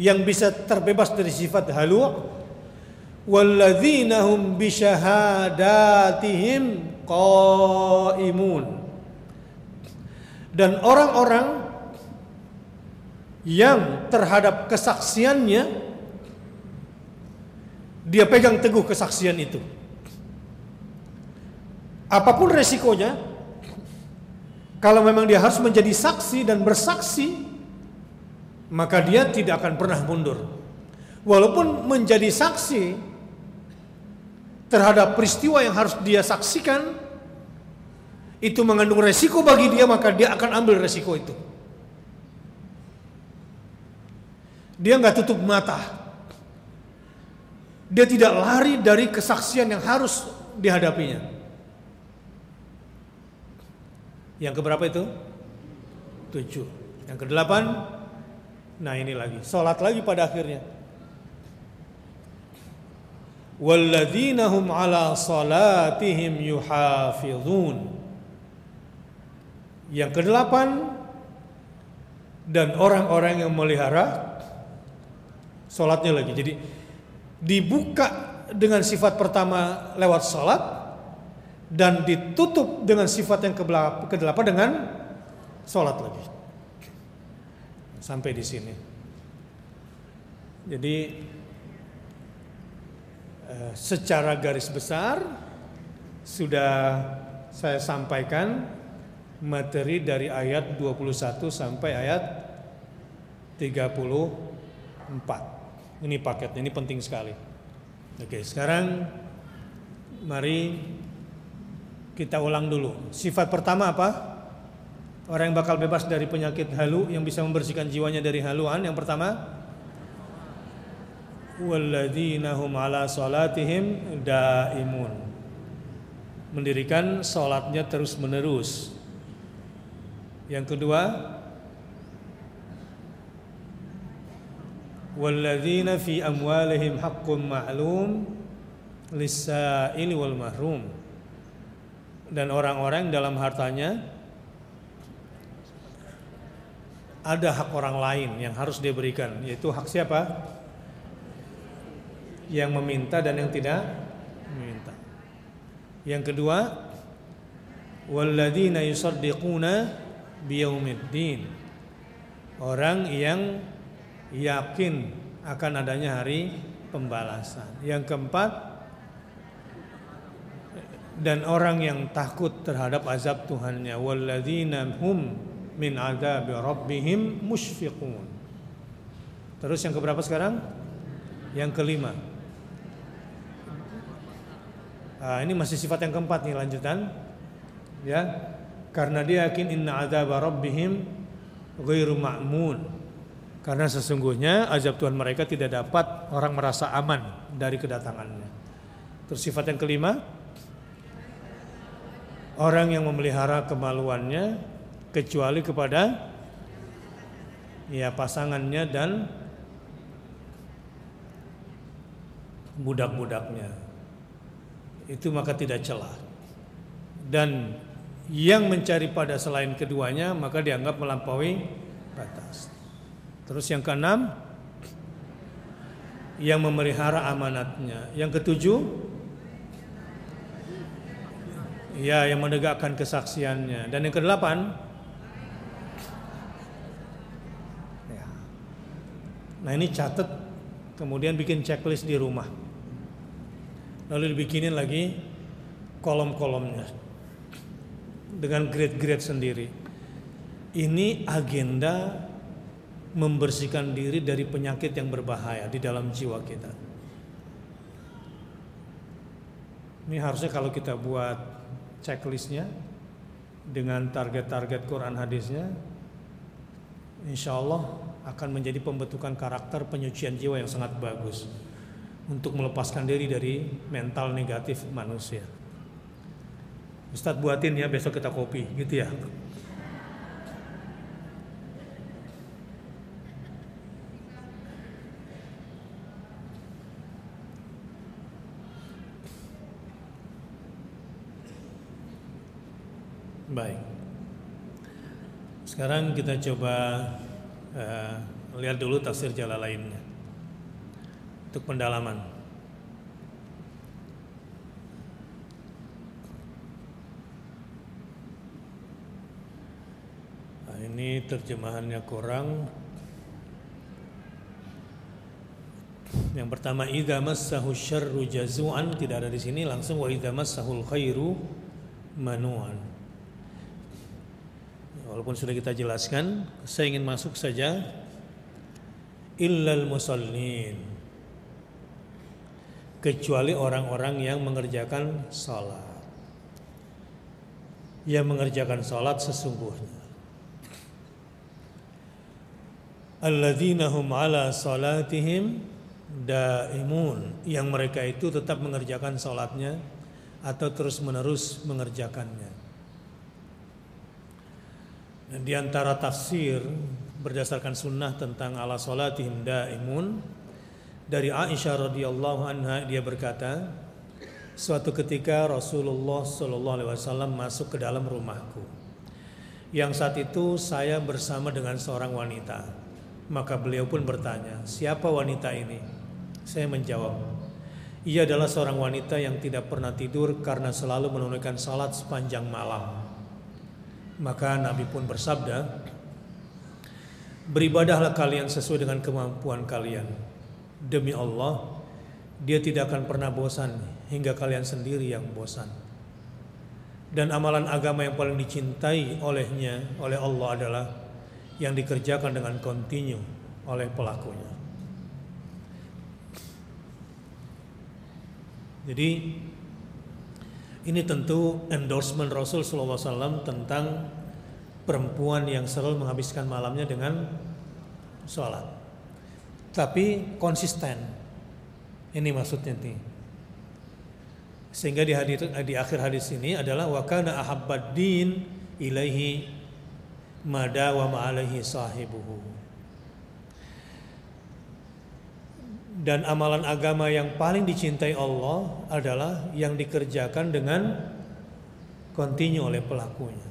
yang bisa terbebas dari sifat halu walladzina hum bisyahadatihim qaimun dan orang-orang yang terhadap kesaksiannya dia pegang teguh kesaksian itu. Apa pun resikonya, kalau memang dia harus menjadi saksi dan bersaksi, maka dia tidak akan pernah mundur. Walaupun menjadi saksi terhadap peristiwa yang harus dia saksikan, itu mengandung resiko bagi dia, maka dia akan ambil resiko itu. Dia nggak tutup mata. Dia tidak lari dari kesaksian yang harus dihadapinya. Yang keberapa itu? Tujuh. Yang kedelapan, nah ini lagi, sholat lagi pada akhirnya. Walladzina hum ala salatihim yuhafizun. Yang kedelapan, dan orang-orang yang melihara sholatnya lagi. Jadi dibuka dengan sifat pertama lewat sholat dan ditutup dengan sifat yang kedelapan dengan sholat lagi. Sampai di sini. Jadi eh, secara garis besar sudah saya sampaikan materi dari ayat 21 sampai ayat 34. Ini paketnya, ini penting sekali. Oke, sekarang mari kita ulang dulu. Sifat pertama apa? Orang yang bakal bebas dari penyakit halu yang bisa membersihkan jiwanya dari haluan. Yang pertama, walladzina hum ala salatihim daimun. Mendirikan salatnya terus-menerus. Yang kedua, walladzina fi amwalihim haqqun ma'lum lis-sa'ili wal mahrum dan orang-orang dalam hartanya ada hak orang lain yang harus dia berikan yaitu hak siapa? Yang meminta dan yang tidak meminta. Yang kedua walladzina yusaddiquna biyaumiddin. Orang yang yakin akan adanya hari pembalasan. Yang keempat dan orang yang takut terhadap azab Tuhannya. Walladzina hum min adzabi rabbihim musyfiqun. Terus yang keberapa sekarang? Yang kelima. Nah, ini masih sifat yang keempat nih lanjutan. Ya. Karena dia yakin inna adzaba rabbihim ghairu ma'mun. Karena sesungguhnya azab Tuhan mereka tidak dapat orang merasa aman dari kedatangannya. Terus sifat yang kelima, orang yang memelihara kemaluannya kecuali kepada ya pasangannya dan budak-budaknya. Itu maka tidak celah. Dan yang mencari pada selain keduanya maka dianggap melampaui batas. Terus yang keenam yang memelihara amanatnya. Yang ketujuh ya yang menegakkan kesaksiannya. Dan yang kedelapan Nah ini catat kemudian bikin checklist di rumah. Lalu dibikinin lagi kolom-kolomnya dengan grade-grade sendiri. Ini agenda membersihkan diri dari penyakit yang berbahaya di dalam jiwa kita. Ini harusnya kalau kita buat checklistnya dengan target-target Quran hadisnya, insya Allah akan menjadi pembentukan karakter penyucian jiwa yang sangat bagus untuk melepaskan diri dari mental negatif manusia. Ustadz buatin ya besok kita kopi gitu ya. Baik. Sekarang kita coba uh, lihat dulu tafsir jalan lainnya untuk pendalaman. Nah, ini terjemahannya kurang. Yang Yang pertama idza massahu syarru jazuan tidak ada di sini langsung wa idza massahul khairu manuan. Walaupun sudah kita jelaskan, saya ingin masuk saja illal musallin kecuali orang-orang yang mengerjakan salat. Yang mengerjakan salat sesungguhnya. Alladzina hum ala salatihim daimun yang mereka itu tetap mengerjakan salatnya atau terus-menerus mengerjakannya. Dan di antara tafsir berdasarkan sunnah tentang ala salatihim daimun dari Aisyah radhiyallahu anha dia berkata suatu ketika Rasulullah shallallahu alaihi wasallam masuk ke dalam rumahku. Yang saat itu saya bersama dengan seorang wanita. Maka beliau pun bertanya siapa wanita ini? Saya menjawab ia adalah seorang wanita yang tidak pernah tidur karena selalu menunaikan salat sepanjang malam maka Nabi pun bersabda Beribadahlah kalian sesuai dengan kemampuan kalian. Demi Allah, dia tidak akan pernah bosan hingga kalian sendiri yang bosan. Dan amalan agama yang paling dicintai olehnya, oleh Allah adalah yang dikerjakan dengan kontinu oleh pelakunya. Jadi ini tentu endorsement Rasul SAW tentang perempuan yang selalu menghabiskan malamnya dengan sholat. Tapi konsisten. Ini maksudnya nih. Sehingga di, hadir, di akhir hadis ini adalah wakana ahabbad din ilaihi mada wa ma'alaihi sahibuhu. Dan amalan agama yang paling dicintai Allah adalah yang dikerjakan dengan kontinu oleh pelakunya.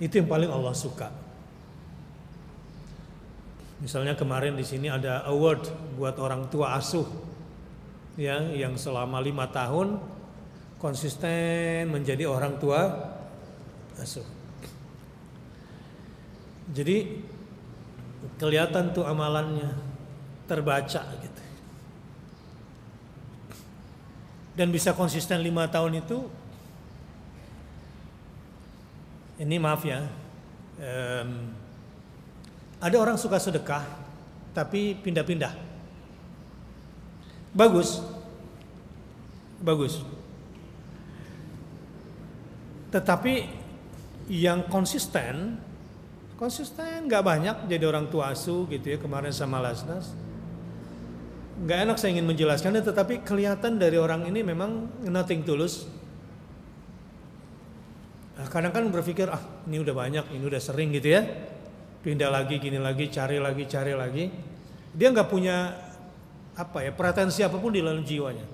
Itu yang paling Allah suka. Misalnya kemarin di sini ada award buat orang tua asuh ya yang selama lima tahun konsisten menjadi orang tua asuh. Jadi kelihatan tuh amalannya terbaca gitu. Dan bisa konsisten lima tahun itu ini maaf ya, um, ada orang suka sedekah tapi pindah-pindah. Bagus, bagus. Tetapi yang konsisten, konsisten nggak banyak jadi orang tua asuh gitu ya kemarin sama Lasnas. Nggak enak saya ingin menjelaskannya, tetapi kelihatan dari orang ini memang nothing tulus, Nah, kadang kan berpikir ah ini udah banyak, ini udah sering gitu ya. Pindah lagi, gini lagi, cari lagi, cari lagi. Dia nggak punya apa ya pretensi apa pun di dalam jiwanya.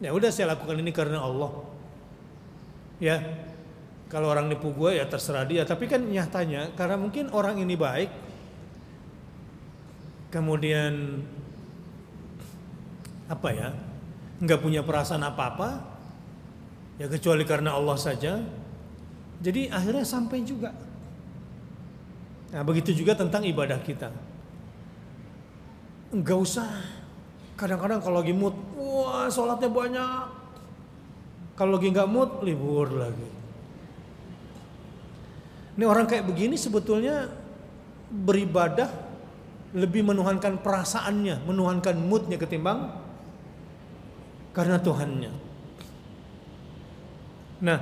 Ya udah saya lakukan ini karena Allah. Ya, kalau orang nipu gue ya terserah dia. Tapi kan nyatanya karena mungkin orang ini baik, kemudian apa ya, nggak punya perasaan apa-apa, ya kecuali karena Allah saja jadi akhirnya sampai juga. Nah begitu juga tentang ibadah kita. Enggak usah. Kadang-kadang kalau lagi mood, wah sholatnya banyak. Kalau lagi nggak mood, libur lagi. Ini orang kayak begini sebetulnya beribadah lebih menuhankan perasaannya, menuhankan moodnya ketimbang karena Tuhannya. Nah,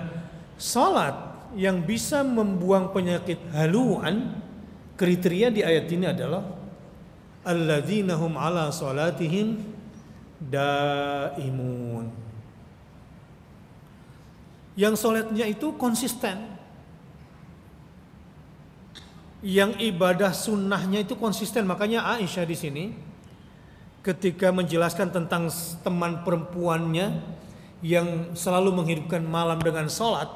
sholat yang bisa membuang penyakit haluan kriteria di ayat ini adalah alladzina hum ala salatihim daimun. Yang solatnya itu konsisten. Yang ibadah sunnahnya itu konsisten. Makanya Aisyah di sini ketika menjelaskan tentang teman perempuannya yang selalu menghidupkan malam dengan sholat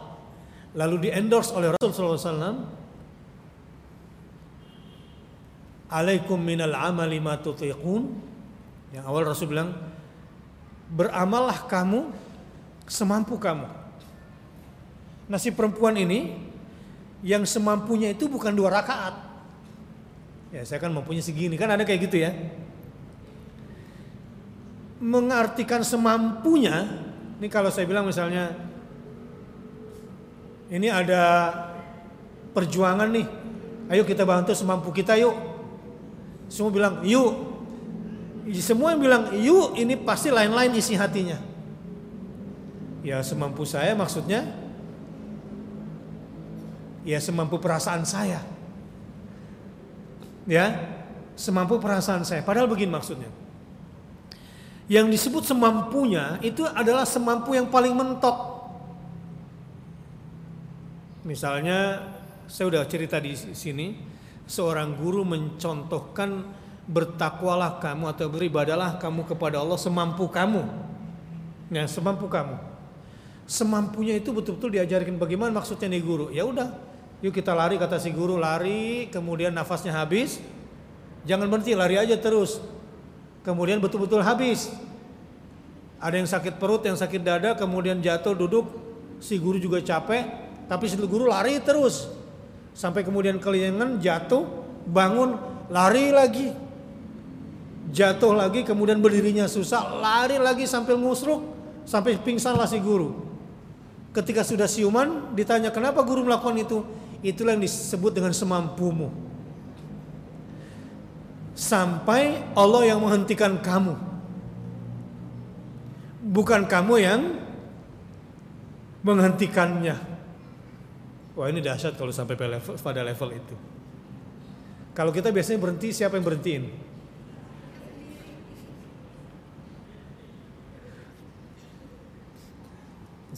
lalu di endorse oleh Rasul SAW alaikum minal amali ma yang awal Rasul bilang beramallah kamu semampu kamu. Nah perempuan ini yang semampunya itu bukan dua rakaat. Ya saya kan mampunya segini. Kan ada kayak gitu ya mengartikan semampunya, ini kalau saya bilang misalnya ini ada perjuangan nih, ayo kita bantu semampu kita yuk. Semua bilang yuk. Semua yang bilang yuk ini pasti lain-lain isi hatinya. Ya semampu saya maksudnya ya semampu perasaan saya. Ya, semampu perasaan saya. Padahal begini maksudnya. Yang disebut semampunya itu adalah semampu yang paling mentok. Misalnya saya udah cerita di sini, seorang guru mencontohkan bertakwalah kamu atau beribadalah kamu kepada Allah semampu kamu. Ya, semampu kamu. Semampunya itu betul-betul diajarkan bagaimana maksudnya nih guru. Ya udah, yuk kita lari kata si guru, lari, kemudian nafasnya habis. Jangan berhenti, lari aja terus. Kemudian betul-betul habis. Ada yang sakit perut, yang sakit dada, kemudian jatuh duduk, si guru juga capek, tapi si guru lari terus. Sampai kemudian kelingan jatuh, bangun, lari lagi. Jatuh lagi, kemudian berdirinya susah, lari lagi sampai ngusruk, sampai pingsan lah si guru. Ketika sudah siuman, ditanya kenapa guru melakukan itu? Itulah yang disebut dengan semampumu sampai Allah yang menghentikan kamu. Bukan kamu yang menghentikannya. Wah ini dahsyat kalau sampai pada level itu. Kalau kita biasanya berhenti, siapa yang berhentiin?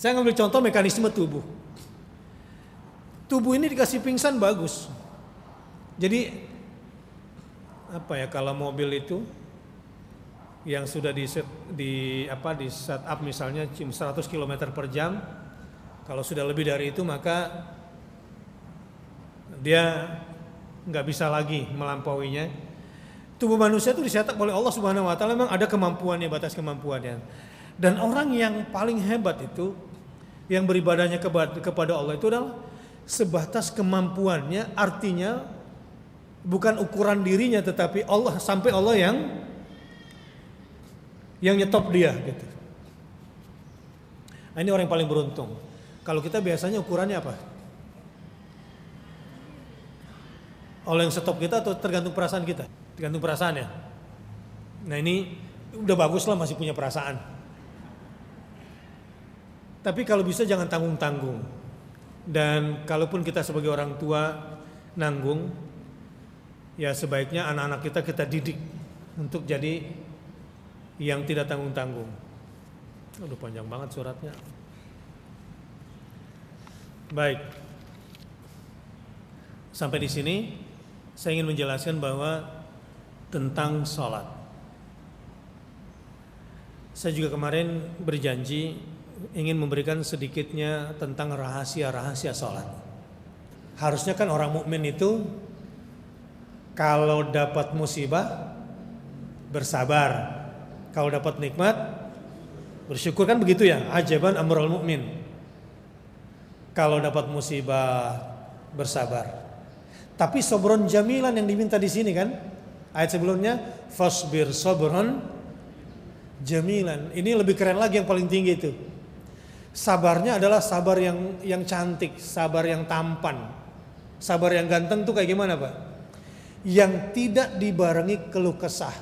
Saya ngambil contoh mekanisme tubuh. Tubuh ini dikasih pingsan bagus. Jadi apa ya kalau mobil itu yang sudah di set, di apa di set up misalnya 100 km per jam kalau sudah lebih dari itu maka dia nggak bisa lagi melampauinya. Tubuh manusia itu dicetak oleh Allah Subhanahu Wa Taala memang ada kemampuannya batas kemampuannya. Dan orang yang paling hebat itu yang beribadahnya kepada Allah itu adalah sebatas kemampuannya artinya bukan ukuran dirinya tetapi Allah sampai Allah yang yang nyetop dia gitu. Nah, ini orang yang paling beruntung. Kalau kita biasanya ukurannya apa? Allah yang stop kita atau tergantung perasaan kita? Tergantung perasaan ya. Nah ini udah bagus lah masih punya perasaan. Tapi kalau bisa jangan tanggung-tanggung. Dan kalaupun kita sebagai orang tua nanggung, ya sebaiknya anak-anak kita kita didik untuk jadi yang tidak tanggung-tanggung. Udah panjang banget suratnya. Baik. Sampai di sini saya ingin menjelaskan bahwa tentang sholat. Saya juga kemarin berjanji ingin memberikan sedikitnya tentang rahasia-rahasia sholat. Harusnya kan orang mukmin itu kalau dapat musibah bersabar. Kalau dapat nikmat bersyukur kan begitu ya. Ajaban amrul mukmin. Kalau dapat musibah bersabar. Tapi sobron jamilan yang diminta di sini kan? Ayat sebelumnya fasbir sobron jamilan. Ini lebih keren lagi yang paling tinggi itu. Sabarnya adalah sabar yang yang cantik, sabar yang tampan. Sabar yang ganteng tuh kayak gimana, Pak? Yang tidak dibarengi keluh kesah.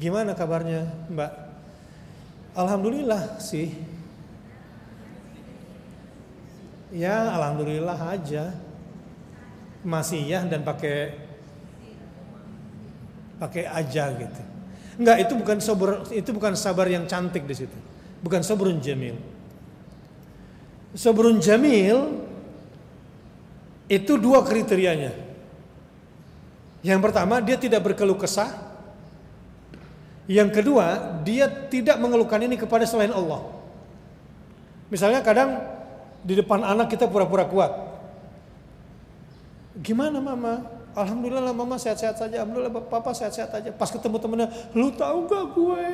Gimana kabarnya, Mbak? Alhamdulillah sih. Ya, alhamdulillah aja. Masih ya dan pakai pakai aja gitu. Enggak, itu bukan sabar itu bukan sabar yang cantik di situ. Bukan sabrun jamil. Sabrun jamil itu dua kriterianya. Yang pertama, dia tidak berkeluh kesah. Yang kedua, dia tidak mengeluhkan ini kepada selain Allah. Misalnya kadang di depan anak kita pura-pura kuat. Gimana mama? Alhamdulillah mama sehat-sehat saja. Alhamdulillah papa sehat-sehat aja. Pas ketemu temennya, lu tahu gak gue?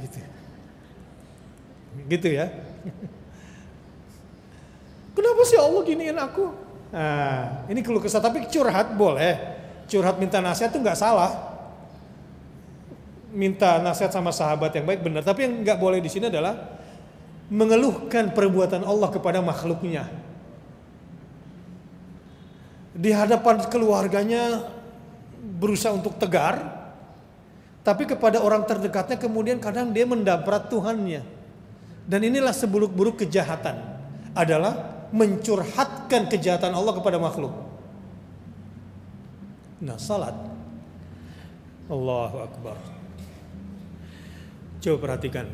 Gitu. Gitu ya. Kenapa sih Allah giniin aku? Nah, ini keluh kesah tapi curhat boleh curhat minta nasihat itu nggak salah. minta nasihat sama sahabat yang baik benar, tapi yang nggak boleh di sini adalah mengeluhkan perbuatan Allah kepada makhluknya. Di hadapan keluarganya berusaha untuk tegar, tapi kepada orang terdekatnya kemudian kadang dia mendaprat Tuhannya. Dan inilah seburuk-buruk kejahatan adalah mencurhatkan kejahatan Allah kepada makhluk. Nah, salat. Allahu Akbar. Coba perhatikan.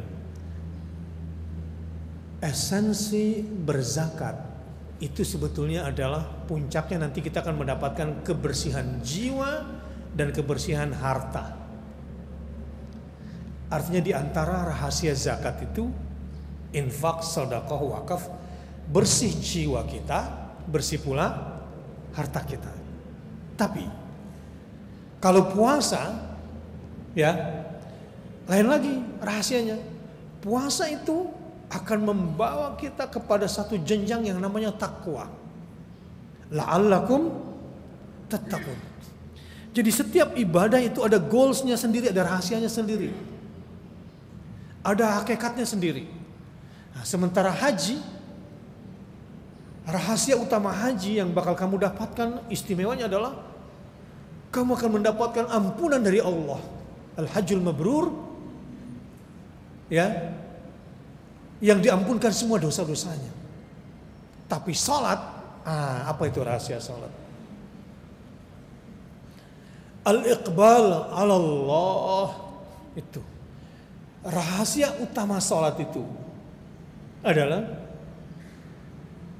Esensi berzakat itu sebetulnya adalah puncaknya nanti kita akan mendapatkan kebersihan jiwa dan kebersihan harta. Artinya di antara rahasia zakat itu infak, sedekah, wakaf bersih jiwa kita, bersih pula harta kita. Tapi kalau puasa ya lain lagi rahasianya. Puasa itu akan membawa kita kepada satu jenjang yang namanya takwa. La'allakum tattaqun. Jadi setiap ibadah itu ada goalsnya sendiri, ada rahasianya sendiri. Ada hakikatnya sendiri. Nah, sementara haji, rahasia utama haji yang bakal kamu dapatkan istimewanya adalah kamu akan mendapatkan ampunan dari Allah. Al-Hajjul Mabrur ya yang diampunkan semua dosa-dosanya. Tapi salat, ah, apa itu rahasia salat? Al-iqbal ala Allah itu. Rahasia utama salat itu adalah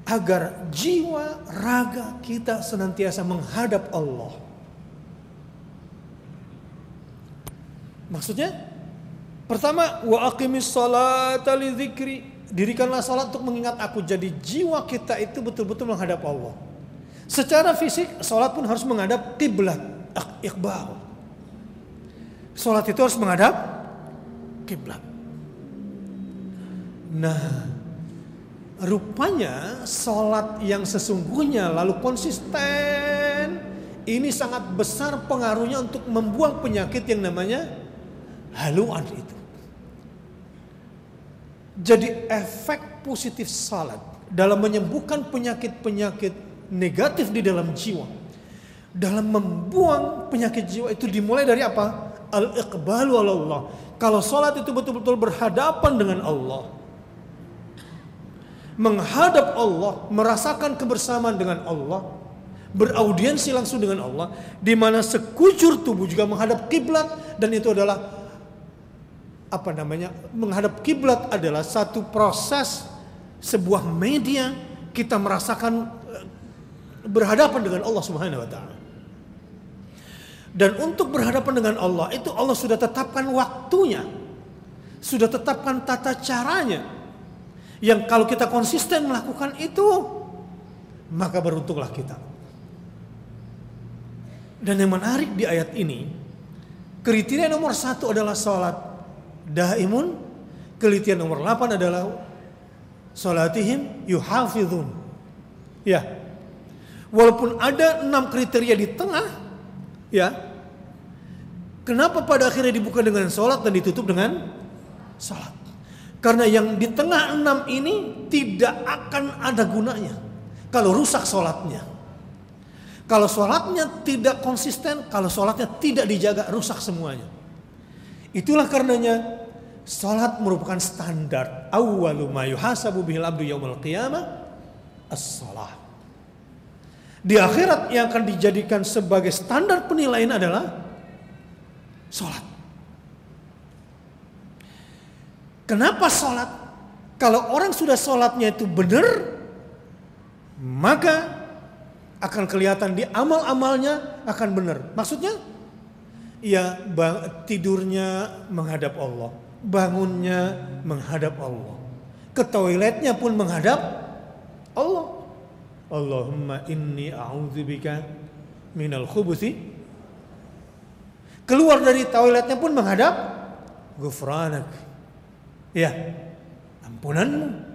agar jiwa raga kita senantiasa menghadap Allah. Maksudnya Pertama, wa aqimis salata li dzikri. Dirikanlah salat untuk mengingat aku. Jadi jiwa kita itu betul-betul menghadap Allah. Secara fisik, salat pun harus menghadap kiblat, iqbal. Salat itu harus menghadap kiblat. Nah, rupanya salat yang sesungguhnya lalu konsisten ini sangat besar pengaruhnya untuk membuang penyakit yang namanya haluan itu. Jadi efek positif salat dalam menyembuhkan penyakit-penyakit negatif di dalam jiwa. Dalam membuang penyakit jiwa itu dimulai dari apa? Al-iqbalu Allah. Kalau salat itu betul-betul berhadapan dengan Allah. Menghadap Allah, merasakan kebersamaan dengan Allah, beraudiensi langsung dengan Allah, di mana sekujur tubuh juga menghadap kiblat dan itu adalah apa namanya menghadap kiblat adalah satu proses sebuah media kita merasakan eh, berhadapan dengan Allah Subhanahu wa taala. Dan untuk berhadapan dengan Allah itu Allah sudah tetapkan waktunya. Sudah tetapkan tata caranya. Yang kalau kita konsisten melakukan itu maka beruntunglah kita. Dan yang menarik di ayat ini kriteria nomor satu adalah sholat daimun kelitian nomor 8 adalah salatihim yuhafizun. Ya. Walaupun ada enam kriteria di tengah ya. Kenapa pada akhirnya dibuka dengan sholat dan ditutup dengan sholat karena yang di tengah enam ini tidak akan ada gunanya kalau rusak sholatnya kalau sholatnya tidak konsisten kalau sholatnya tidak dijaga rusak semuanya Itulah karenanya salat merupakan standar awwalu ma yuhasabu bihil abdu yaumil qiyamah as-salah. Di akhirat yang akan dijadikan sebagai standar penilaian adalah salat. Kenapa salat? Kalau orang sudah salatnya itu benar, maka akan kelihatan di amal-amalnya akan benar. Maksudnya ya tidurnya menghadap Allah, bangunnya menghadap Allah, ke toiletnya pun menghadap Allah. Allahumma inni a'udzubika minal khubuthi. Keluar dari toiletnya pun menghadap gufranak. Ya, ampunanmu.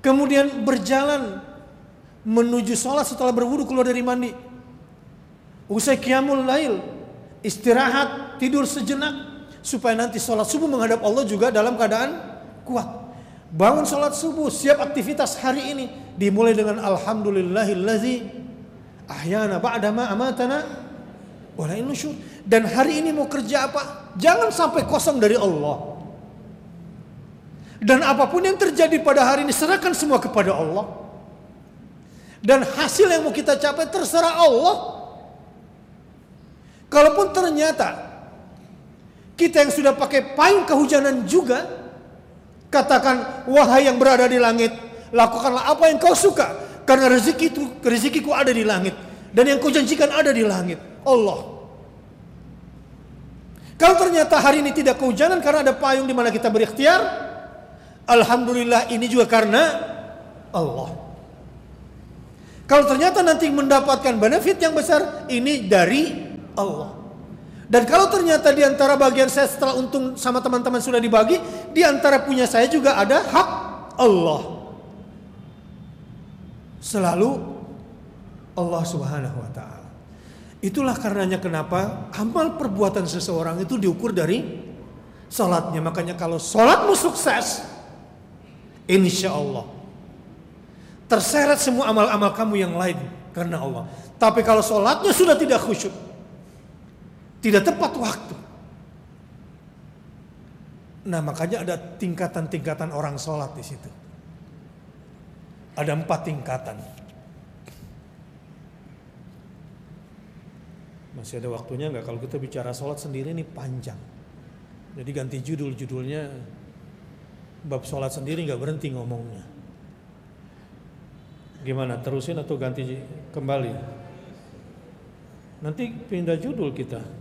Kemudian berjalan menuju sholat setelah berwudu keluar dari mandi. Usai qiyamul lail, istirahat, tidur sejenak supaya nanti sholat subuh menghadap Allah juga dalam keadaan kuat. Bangun sholat subuh, siap aktivitas hari ini dimulai dengan alhamdulillahillazi ahyana ba'da ma amatana nusyur. Dan hari ini mau kerja apa? Jangan sampai kosong dari Allah. Dan apa pun yang terjadi pada hari ini serahkan semua kepada Allah. Dan hasil yang mau kita capai terserah Allah. Kalaupun ternyata kita yang sudah pakai payung kehujanan juga katakan wahai yang berada di langit lakukanlah apa yang kau suka karena rezeki itu rezekiku ada di langit dan yang kau janjikan ada di langit Allah. Kalau ternyata hari ini tidak kehujanan karena ada payung di mana kita berikhtiar Alhamdulillah ini juga karena Allah. Kalau ternyata nanti mendapatkan benefit yang besar ini dari Allah dan kalau ternyata di antara bagian saya setelah untung sama teman-teman sudah dibagi, di antara punya saya juga ada hak Allah. Selalu Allah Subhanahu wa taala. Itulah karenanya kenapa amal perbuatan seseorang itu diukur dari salatnya. Makanya kalau salatmu sukses, insya Allah terseret semua amal-amal kamu yang lain karena Allah. Tapi kalau salatnya sudah tidak khusyuk, tidak tepat waktu. Nah makanya ada tingkatan-tingkatan orang sholat di situ. Ada empat tingkatan. Masih ada waktunya nggak kalau kita bicara sholat sendiri ini panjang. Jadi ganti judul judulnya bab sholat sendiri nggak berhenti ngomongnya. Gimana terusin atau ganti kembali? Nanti pindah judul kita.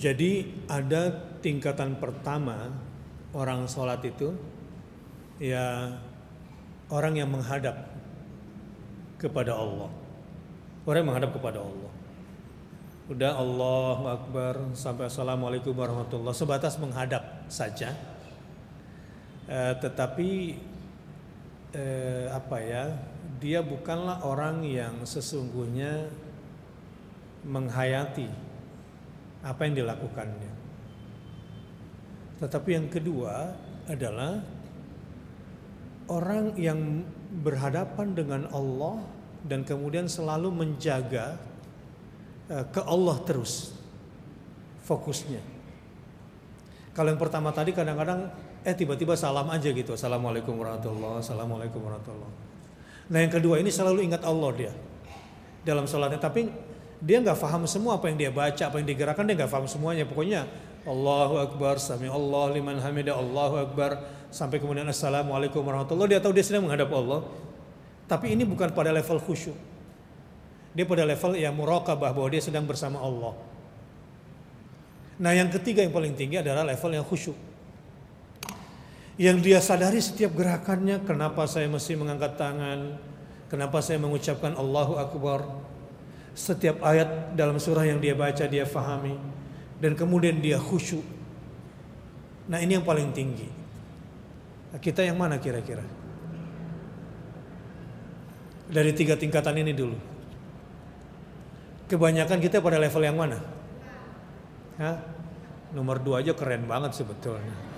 Jadi ada tingkatan pertama orang sholat itu ya orang yang menghadap kepada Allah. Orang yang menghadap kepada Allah. Udah Allah Akbar sampai Assalamualaikum warahmatullah sebatas menghadap saja Eh, tetapi eh, apa ya dia bukanlah orang yang sesungguhnya menghayati apa yang dilakukannya. Tetapi yang kedua adalah orang yang berhadapan dengan Allah dan kemudian selalu menjaga eh, ke Allah terus fokusnya. Kalau yang pertama tadi kadang-kadang eh tiba-tiba salam aja gitu. Assalamualaikum warahmatullah assalamualaikum warahmatullah nah yang kedua ini selalu ingat Allah dia dalam sholatnya tapi dia nggak paham semua apa yang dia baca apa yang digerakkan dia nggak paham semuanya. Pokoknya Allahu Akbar sami Allah liman hamidah Allahu Akbar. Sampai kemudian assalamualaikum warahmatullah dia tahu dia sedang menghadap Allah. Tapi ini bukan pada level khusyuk. Dia pada level yang muraqabah bahwa dia sedang bersama Allah. Nah yang ketiga yang paling tinggi adalah level yang khusyuk yang dia sadari setiap gerakannya kenapa saya mesti mengangkat tangan kenapa saya mengucapkan Allahu Akbar. Setiap ayat dalam surah yang dia baca dia fahami. Dan kemudian dia khusyuk. Nah ini yang paling tinggi. Kita yang mana kira-kira? Dari tiga tingkatan ini dulu. Kebanyakan kita pada level yang mana? Hah? nomor dua aja keren banget sebetulnya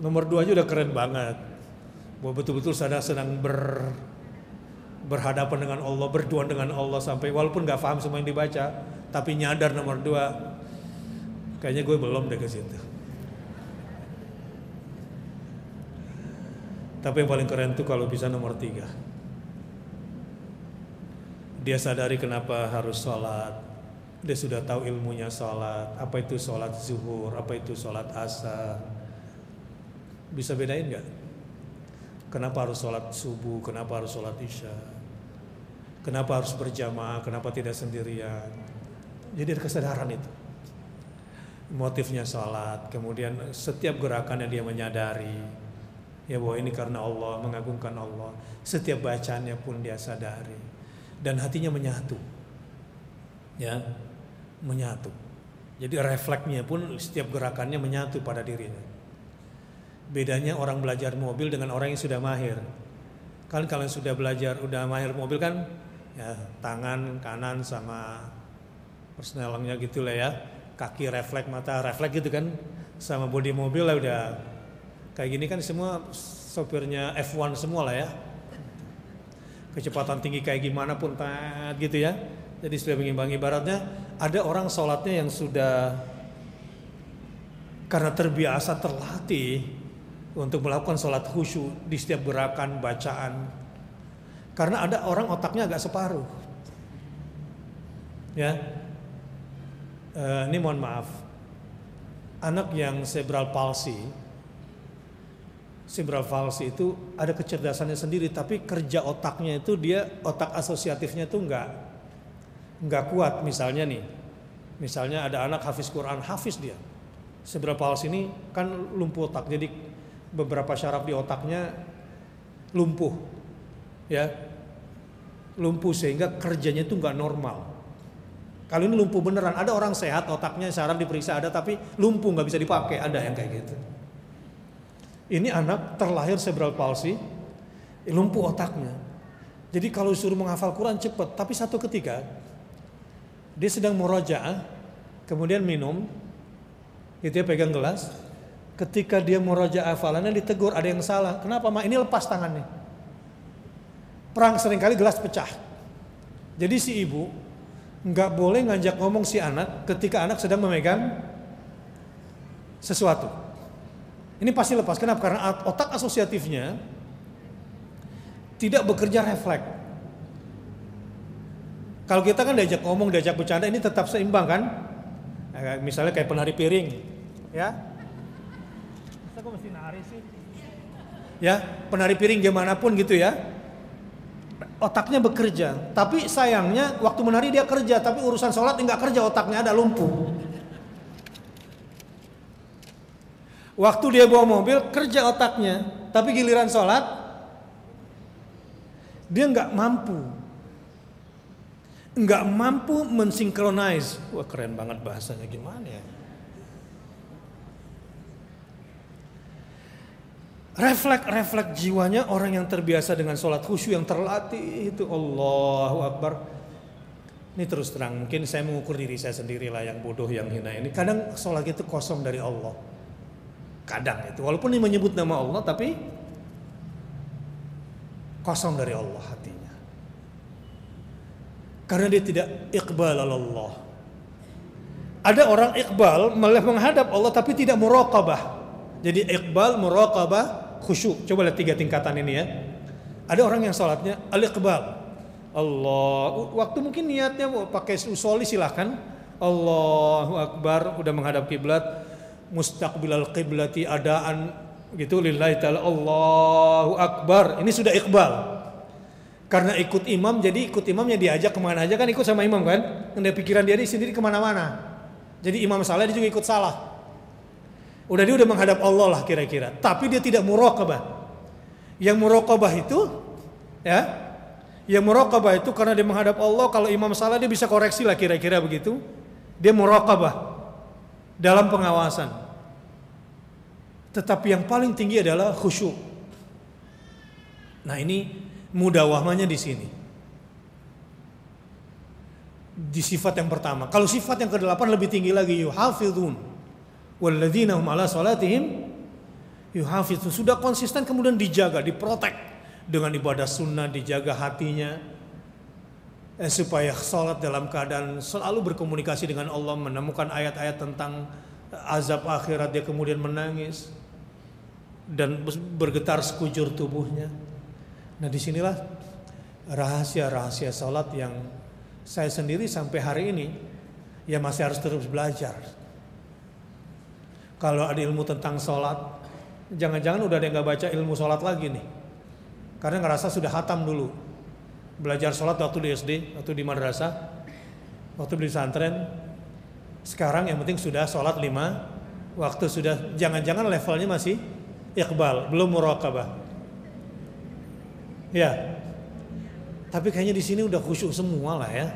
nomor dua aja udah keren banget. Bahwa betul-betul sadar sedang ber, berhadapan dengan Allah, berduaan dengan Allah sampai walaupun nggak paham semua yang dibaca, tapi nyadar nomor dua. Kayaknya gue belum deh ke situ. Tapi yang paling keren tuh kalau bisa nomor tiga. Dia sadari kenapa harus sholat. Dia sudah tahu ilmunya sholat. Apa itu sholat zuhur, apa itu sholat asar bisa bedain nggak? Kenapa harus sholat subuh? Kenapa harus sholat isya? Kenapa harus berjamaah? Kenapa tidak sendirian? Jadi ada kesadaran itu. Motifnya sholat, kemudian setiap gerakannya dia menyadari ya bahwa ini karena Allah, mengagungkan Allah. Setiap bacaannya pun dia sadari. dan hatinya menyatu. Ya, menyatu. Jadi refleksnya pun setiap gerakannya menyatu pada dirinya. Bedanya orang belajar mobil dengan orang yang sudah mahir. Kan kalau sudah belajar udah mahir mobil kan ya tangan kanan sama persnelengnya gitu lah ya. Kaki refleks, mata refleks gitu kan sama bodi mobil lah udah kayak gini kan semua sopirnya F1 semua lah ya. Kecepatan tinggi kayak gimana pun gitu ya jadi sudah mengimbangi ibaratnya ada orang sholatnya yang sudah karena terbiasa terlatih untuk melakukan sholat khusyuk di setiap gerakan bacaan. Karena ada orang otaknya agak separuh. Ya, e, ini mohon maaf. Anak yang cerebral palsy, cerebral palsy itu ada kecerdasannya sendiri, tapi kerja otaknya itu dia otak asosiatifnya itu enggak nggak kuat misalnya nih misalnya ada anak hafiz Quran hafiz dia seberapa hal sini kan lumpuh otak jadi beberapa syaraf di otaknya lumpuh ya. Lumpuh sehingga kerjanya itu nggak normal. Kalau ini lumpuh beneran ada orang sehat otaknya syaraf diperiksa ada tapi lumpuh nggak bisa dipakai ada yang kayak gitu. Ini anak terlahir cerebral palsy lumpuh otaknya. Jadi kalau suruh menghafal Quran cepat. Tapi satu ketika dia sedang murojaah, kemudian minum, itu ya pegang gelas. Ketika dia murojaah hafalannya ditegur, ada yang salah. Kenapa mak? Ini lepas tangannya. Perang sering kali gelas pecah. Jadi si ibu nggak boleh ngajak ngomong si anak ketika anak sedang memegang sesuatu. Ini pasti lepas. Kenapa? Karena otak asosiatifnya tidak bekerja refleks. Kalau kita kan diajak ngomong, diajak bercanda ini tetap seimbang kan? Misalnya kayak penari piring, ya. Masa kok mesti nari sih? Ya, penari piring gimana pun gitu ya. Otaknya bekerja, tapi sayangnya waktu menari dia kerja, tapi urusan sholat nggak kerja otaknya ada lumpuh. Waktu dia bawa mobil kerja otaknya, tapi giliran sholat dia nggak mampu nggak mampu mensinkronize. Wah keren banget bahasanya gimana ya? Refleks-refleks jiwanya orang yang terbiasa dengan sholat khusyuk yang terlatih itu Allahu Akbar. Ini terus terang mungkin saya mengukur diri saya sendiri lah yang bodoh yang hina ini. Kadang sholat itu kosong dari Allah. Kadang itu walaupun ini menyebut nama Allah tapi kosong dari Allah hatinya. Karena dia tidak iqbal Allah. Ada orang iqbal malah menghadap Allah tapi tidak muraqabah. Jadi iqbal, muraqabah, khusyuk. Coba lihat tiga tingkatan ini ya. Ada orang yang salatnya al-iqbal. Allah, waktu mungkin niatnya pakai usoli silahkan. Allahu Akbar, udah menghadap kiblat, mustaqbilal qiblati adaan gitu lillahi ta'ala Allahu Akbar. Ini sudah iqbal. Karena ikut imam, jadi ikut imamnya diajak ke mana aja kan ikut sama imam kan. Anda pikiran dia sendiri ke mana-mana. Jadi imam salah dia juga ikut salah. Udah dia udah menghadap Allah lah kira-kira. Tapi dia tidak murokabah. Yang murokabah itu, ya, yang murokabah itu karena dia menghadap Allah. Kalau imam salah dia bisa koreksi lah kira-kira begitu. Dia murokabah dalam pengawasan. Tetapi yang paling tinggi adalah khusyuk. Nah ini mudawahnya di sini. Di sifat yang pertama. Kalau sifat yang kedelapan lebih tinggi lagi yuhafidun. Walladzina ala salatihim yuhafidun. Sudah konsisten kemudian dijaga, diprotek dengan ibadah sunnah, dijaga hatinya eh, supaya salat dalam keadaan selalu berkomunikasi dengan Allah, menemukan ayat-ayat tentang azab akhirat dia kemudian menangis dan bergetar sekujur tubuhnya. Nah di sinilah rahasia-rahasia salat yang saya sendiri sampai hari ini ya masih harus terus belajar. Kalau ada ilmu tentang sholat, jangan-jangan udah ada yang nggak baca ilmu sholat lagi nih. Karena ngerasa sudah hatam dulu. Belajar sholat waktu di SD, waktu di madrasah, waktu di pesantren. Sekarang yang penting sudah sholat lima, waktu sudah jangan-jangan levelnya masih iqbal, belum muraqabah. Ya. Tapi kayaknya di sini udah khusyuk semua lah ya.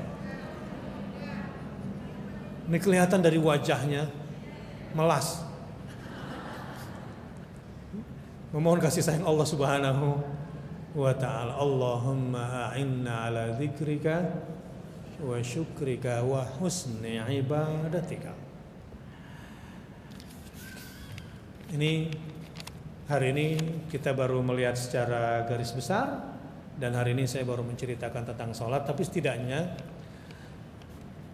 Ini kelihatan dari wajahnya melas. Memohon kasih sayang Allah Subhanahu wa taala. Allahumma a'inna ala dzikrika wa syukrika wa husni ibadatika. Ini hari ini kita baru melihat secara garis besar dan hari ini saya baru menceritakan tentang sholat tapi setidaknya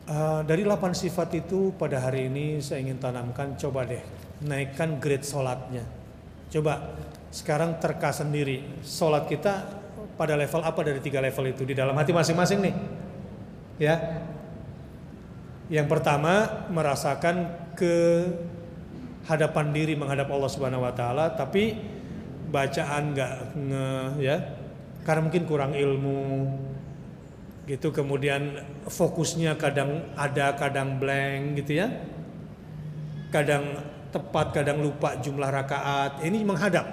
uh, dari 8 sifat itu pada hari ini saya ingin tanamkan coba deh naikkan grade sholatnya coba sekarang terka sendiri. Sholat kita pada level apa dari tiga level itu? Di dalam hati masing-masing nih. Ya. Yang pertama merasakan ke hadapan diri menghadap Allah Subhanahu wa taala tapi bacaan nggak nge ya. Karena mungkin kurang ilmu gitu. Kemudian fokusnya kadang ada kadang blank gitu ya. Kadang tepat kadang lupa jumlah rakaat. Ini menghadap.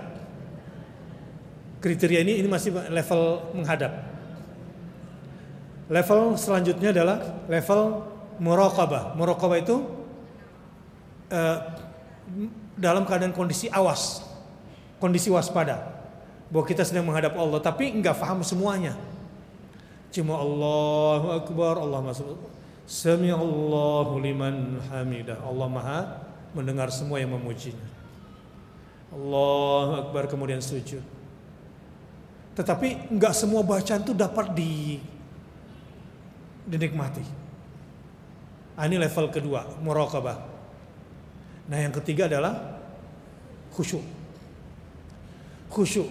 Kriteria ini ini masih level menghadap. Level selanjutnya adalah level muraqabah. Muraqabah itu uh, dalam keadaan kondisi awas kondisi waspada bahwa kita sedang menghadap Allah tapi nggak paham semuanya. Cuma Allahu Akbar Allah masuk Allahu liman hamidah. Allah maha mendengar semua yang memujinya. Allahu Akbar kemudian sujud. Tetapi nggak semua bacaan itu dapat di dinikmati. Nah, ini level kedua muraqabah. Nah yang ketiga adalah khusyuk. Khusyuk.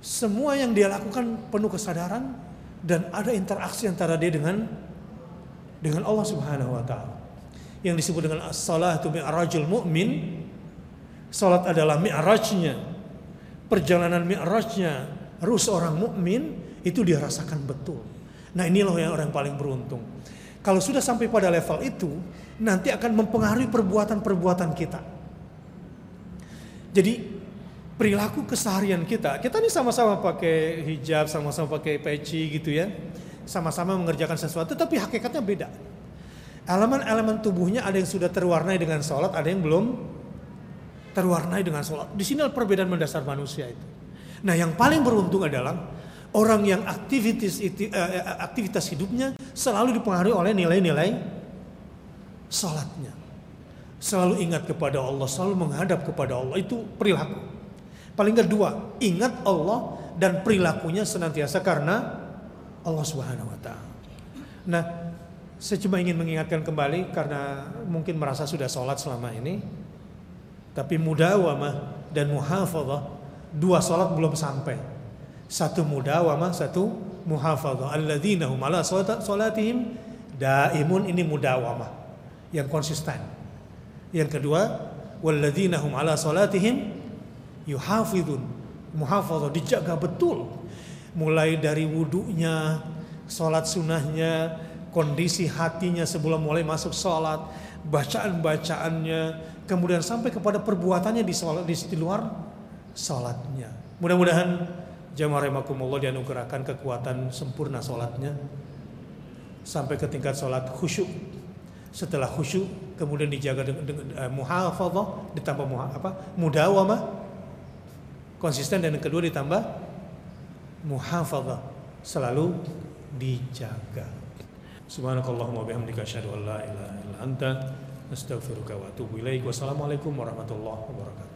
Semua yang dia lakukan penuh kesadaran dan ada interaksi antara dia dengan dengan Allah Subhanahu wa taala. Yang disebut dengan as-salatu mi'rajul mu'min. Salat adalah mi'rajnya. Perjalanan mi'rajnya ruh seorang mukmin itu dia rasakan betul. Nah, inilah yang orang paling beruntung. Kalau sudah sampai pada level itu, nanti akan mempengaruhi perbuatan-perbuatan kita. Jadi perilaku keseharian kita. Kita ini sama-sama pakai hijab, sama-sama pakai peci gitu ya. Sama-sama mengerjakan sesuatu tapi hakikatnya beda. Elemen-elemen tubuhnya ada yang sudah terwarnai dengan sholat, ada yang belum terwarnai dengan sholat. Di sini perbedaan mendasar manusia itu. Nah yang paling beruntung adalah orang yang aktivitas itu, eh, aktivitas hidupnya selalu dipengaruhi oleh nilai-nilai sholatnya. Selalu ingat kepada Allah, selalu menghadap kepada Allah. Itu perilaku. Paling kedua, ingat Allah dan perilakunya senantiasa karena Allah Subhanahu wa taala. Nah, saya cuma ingin mengingatkan kembali karena mungkin merasa sudah sholat selama ini. Tapi mudawamah dan muhafadzah dua sholat belum sampai. Satu mudawamah, satu muhafadzah. Alladzina hum ala sholatihim daimun ini mudawamah yang konsisten. Yang kedua, walladzina hum ala sholatihim yuhafidun muhafadzah dijaga betul mulai dari wudhunya sholat sunnahnya kondisi hatinya sebelum mulai masuk sholat bacaan-bacaannya kemudian sampai kepada perbuatannya di sholat di, luar sholatnya. Mudah-mudahan jamaah rahimakumullah dianugerahkan kekuatan sempurna sholatnya sampai ke tingkat sholat khusyuk. Setelah khusyuk kemudian dijaga dengan, dengan uh, muhafadzah ditambah muha, apa mudawamah. Konsisten dan yang kedua ditambah muhafadzah selalu dijaga. Subhanakallahumma bihamdika asyhadu an la ilaha illa anta astaghfiruka wa atubu ilaik. Wassalamualaikum warahmatullahi wabarakatuh.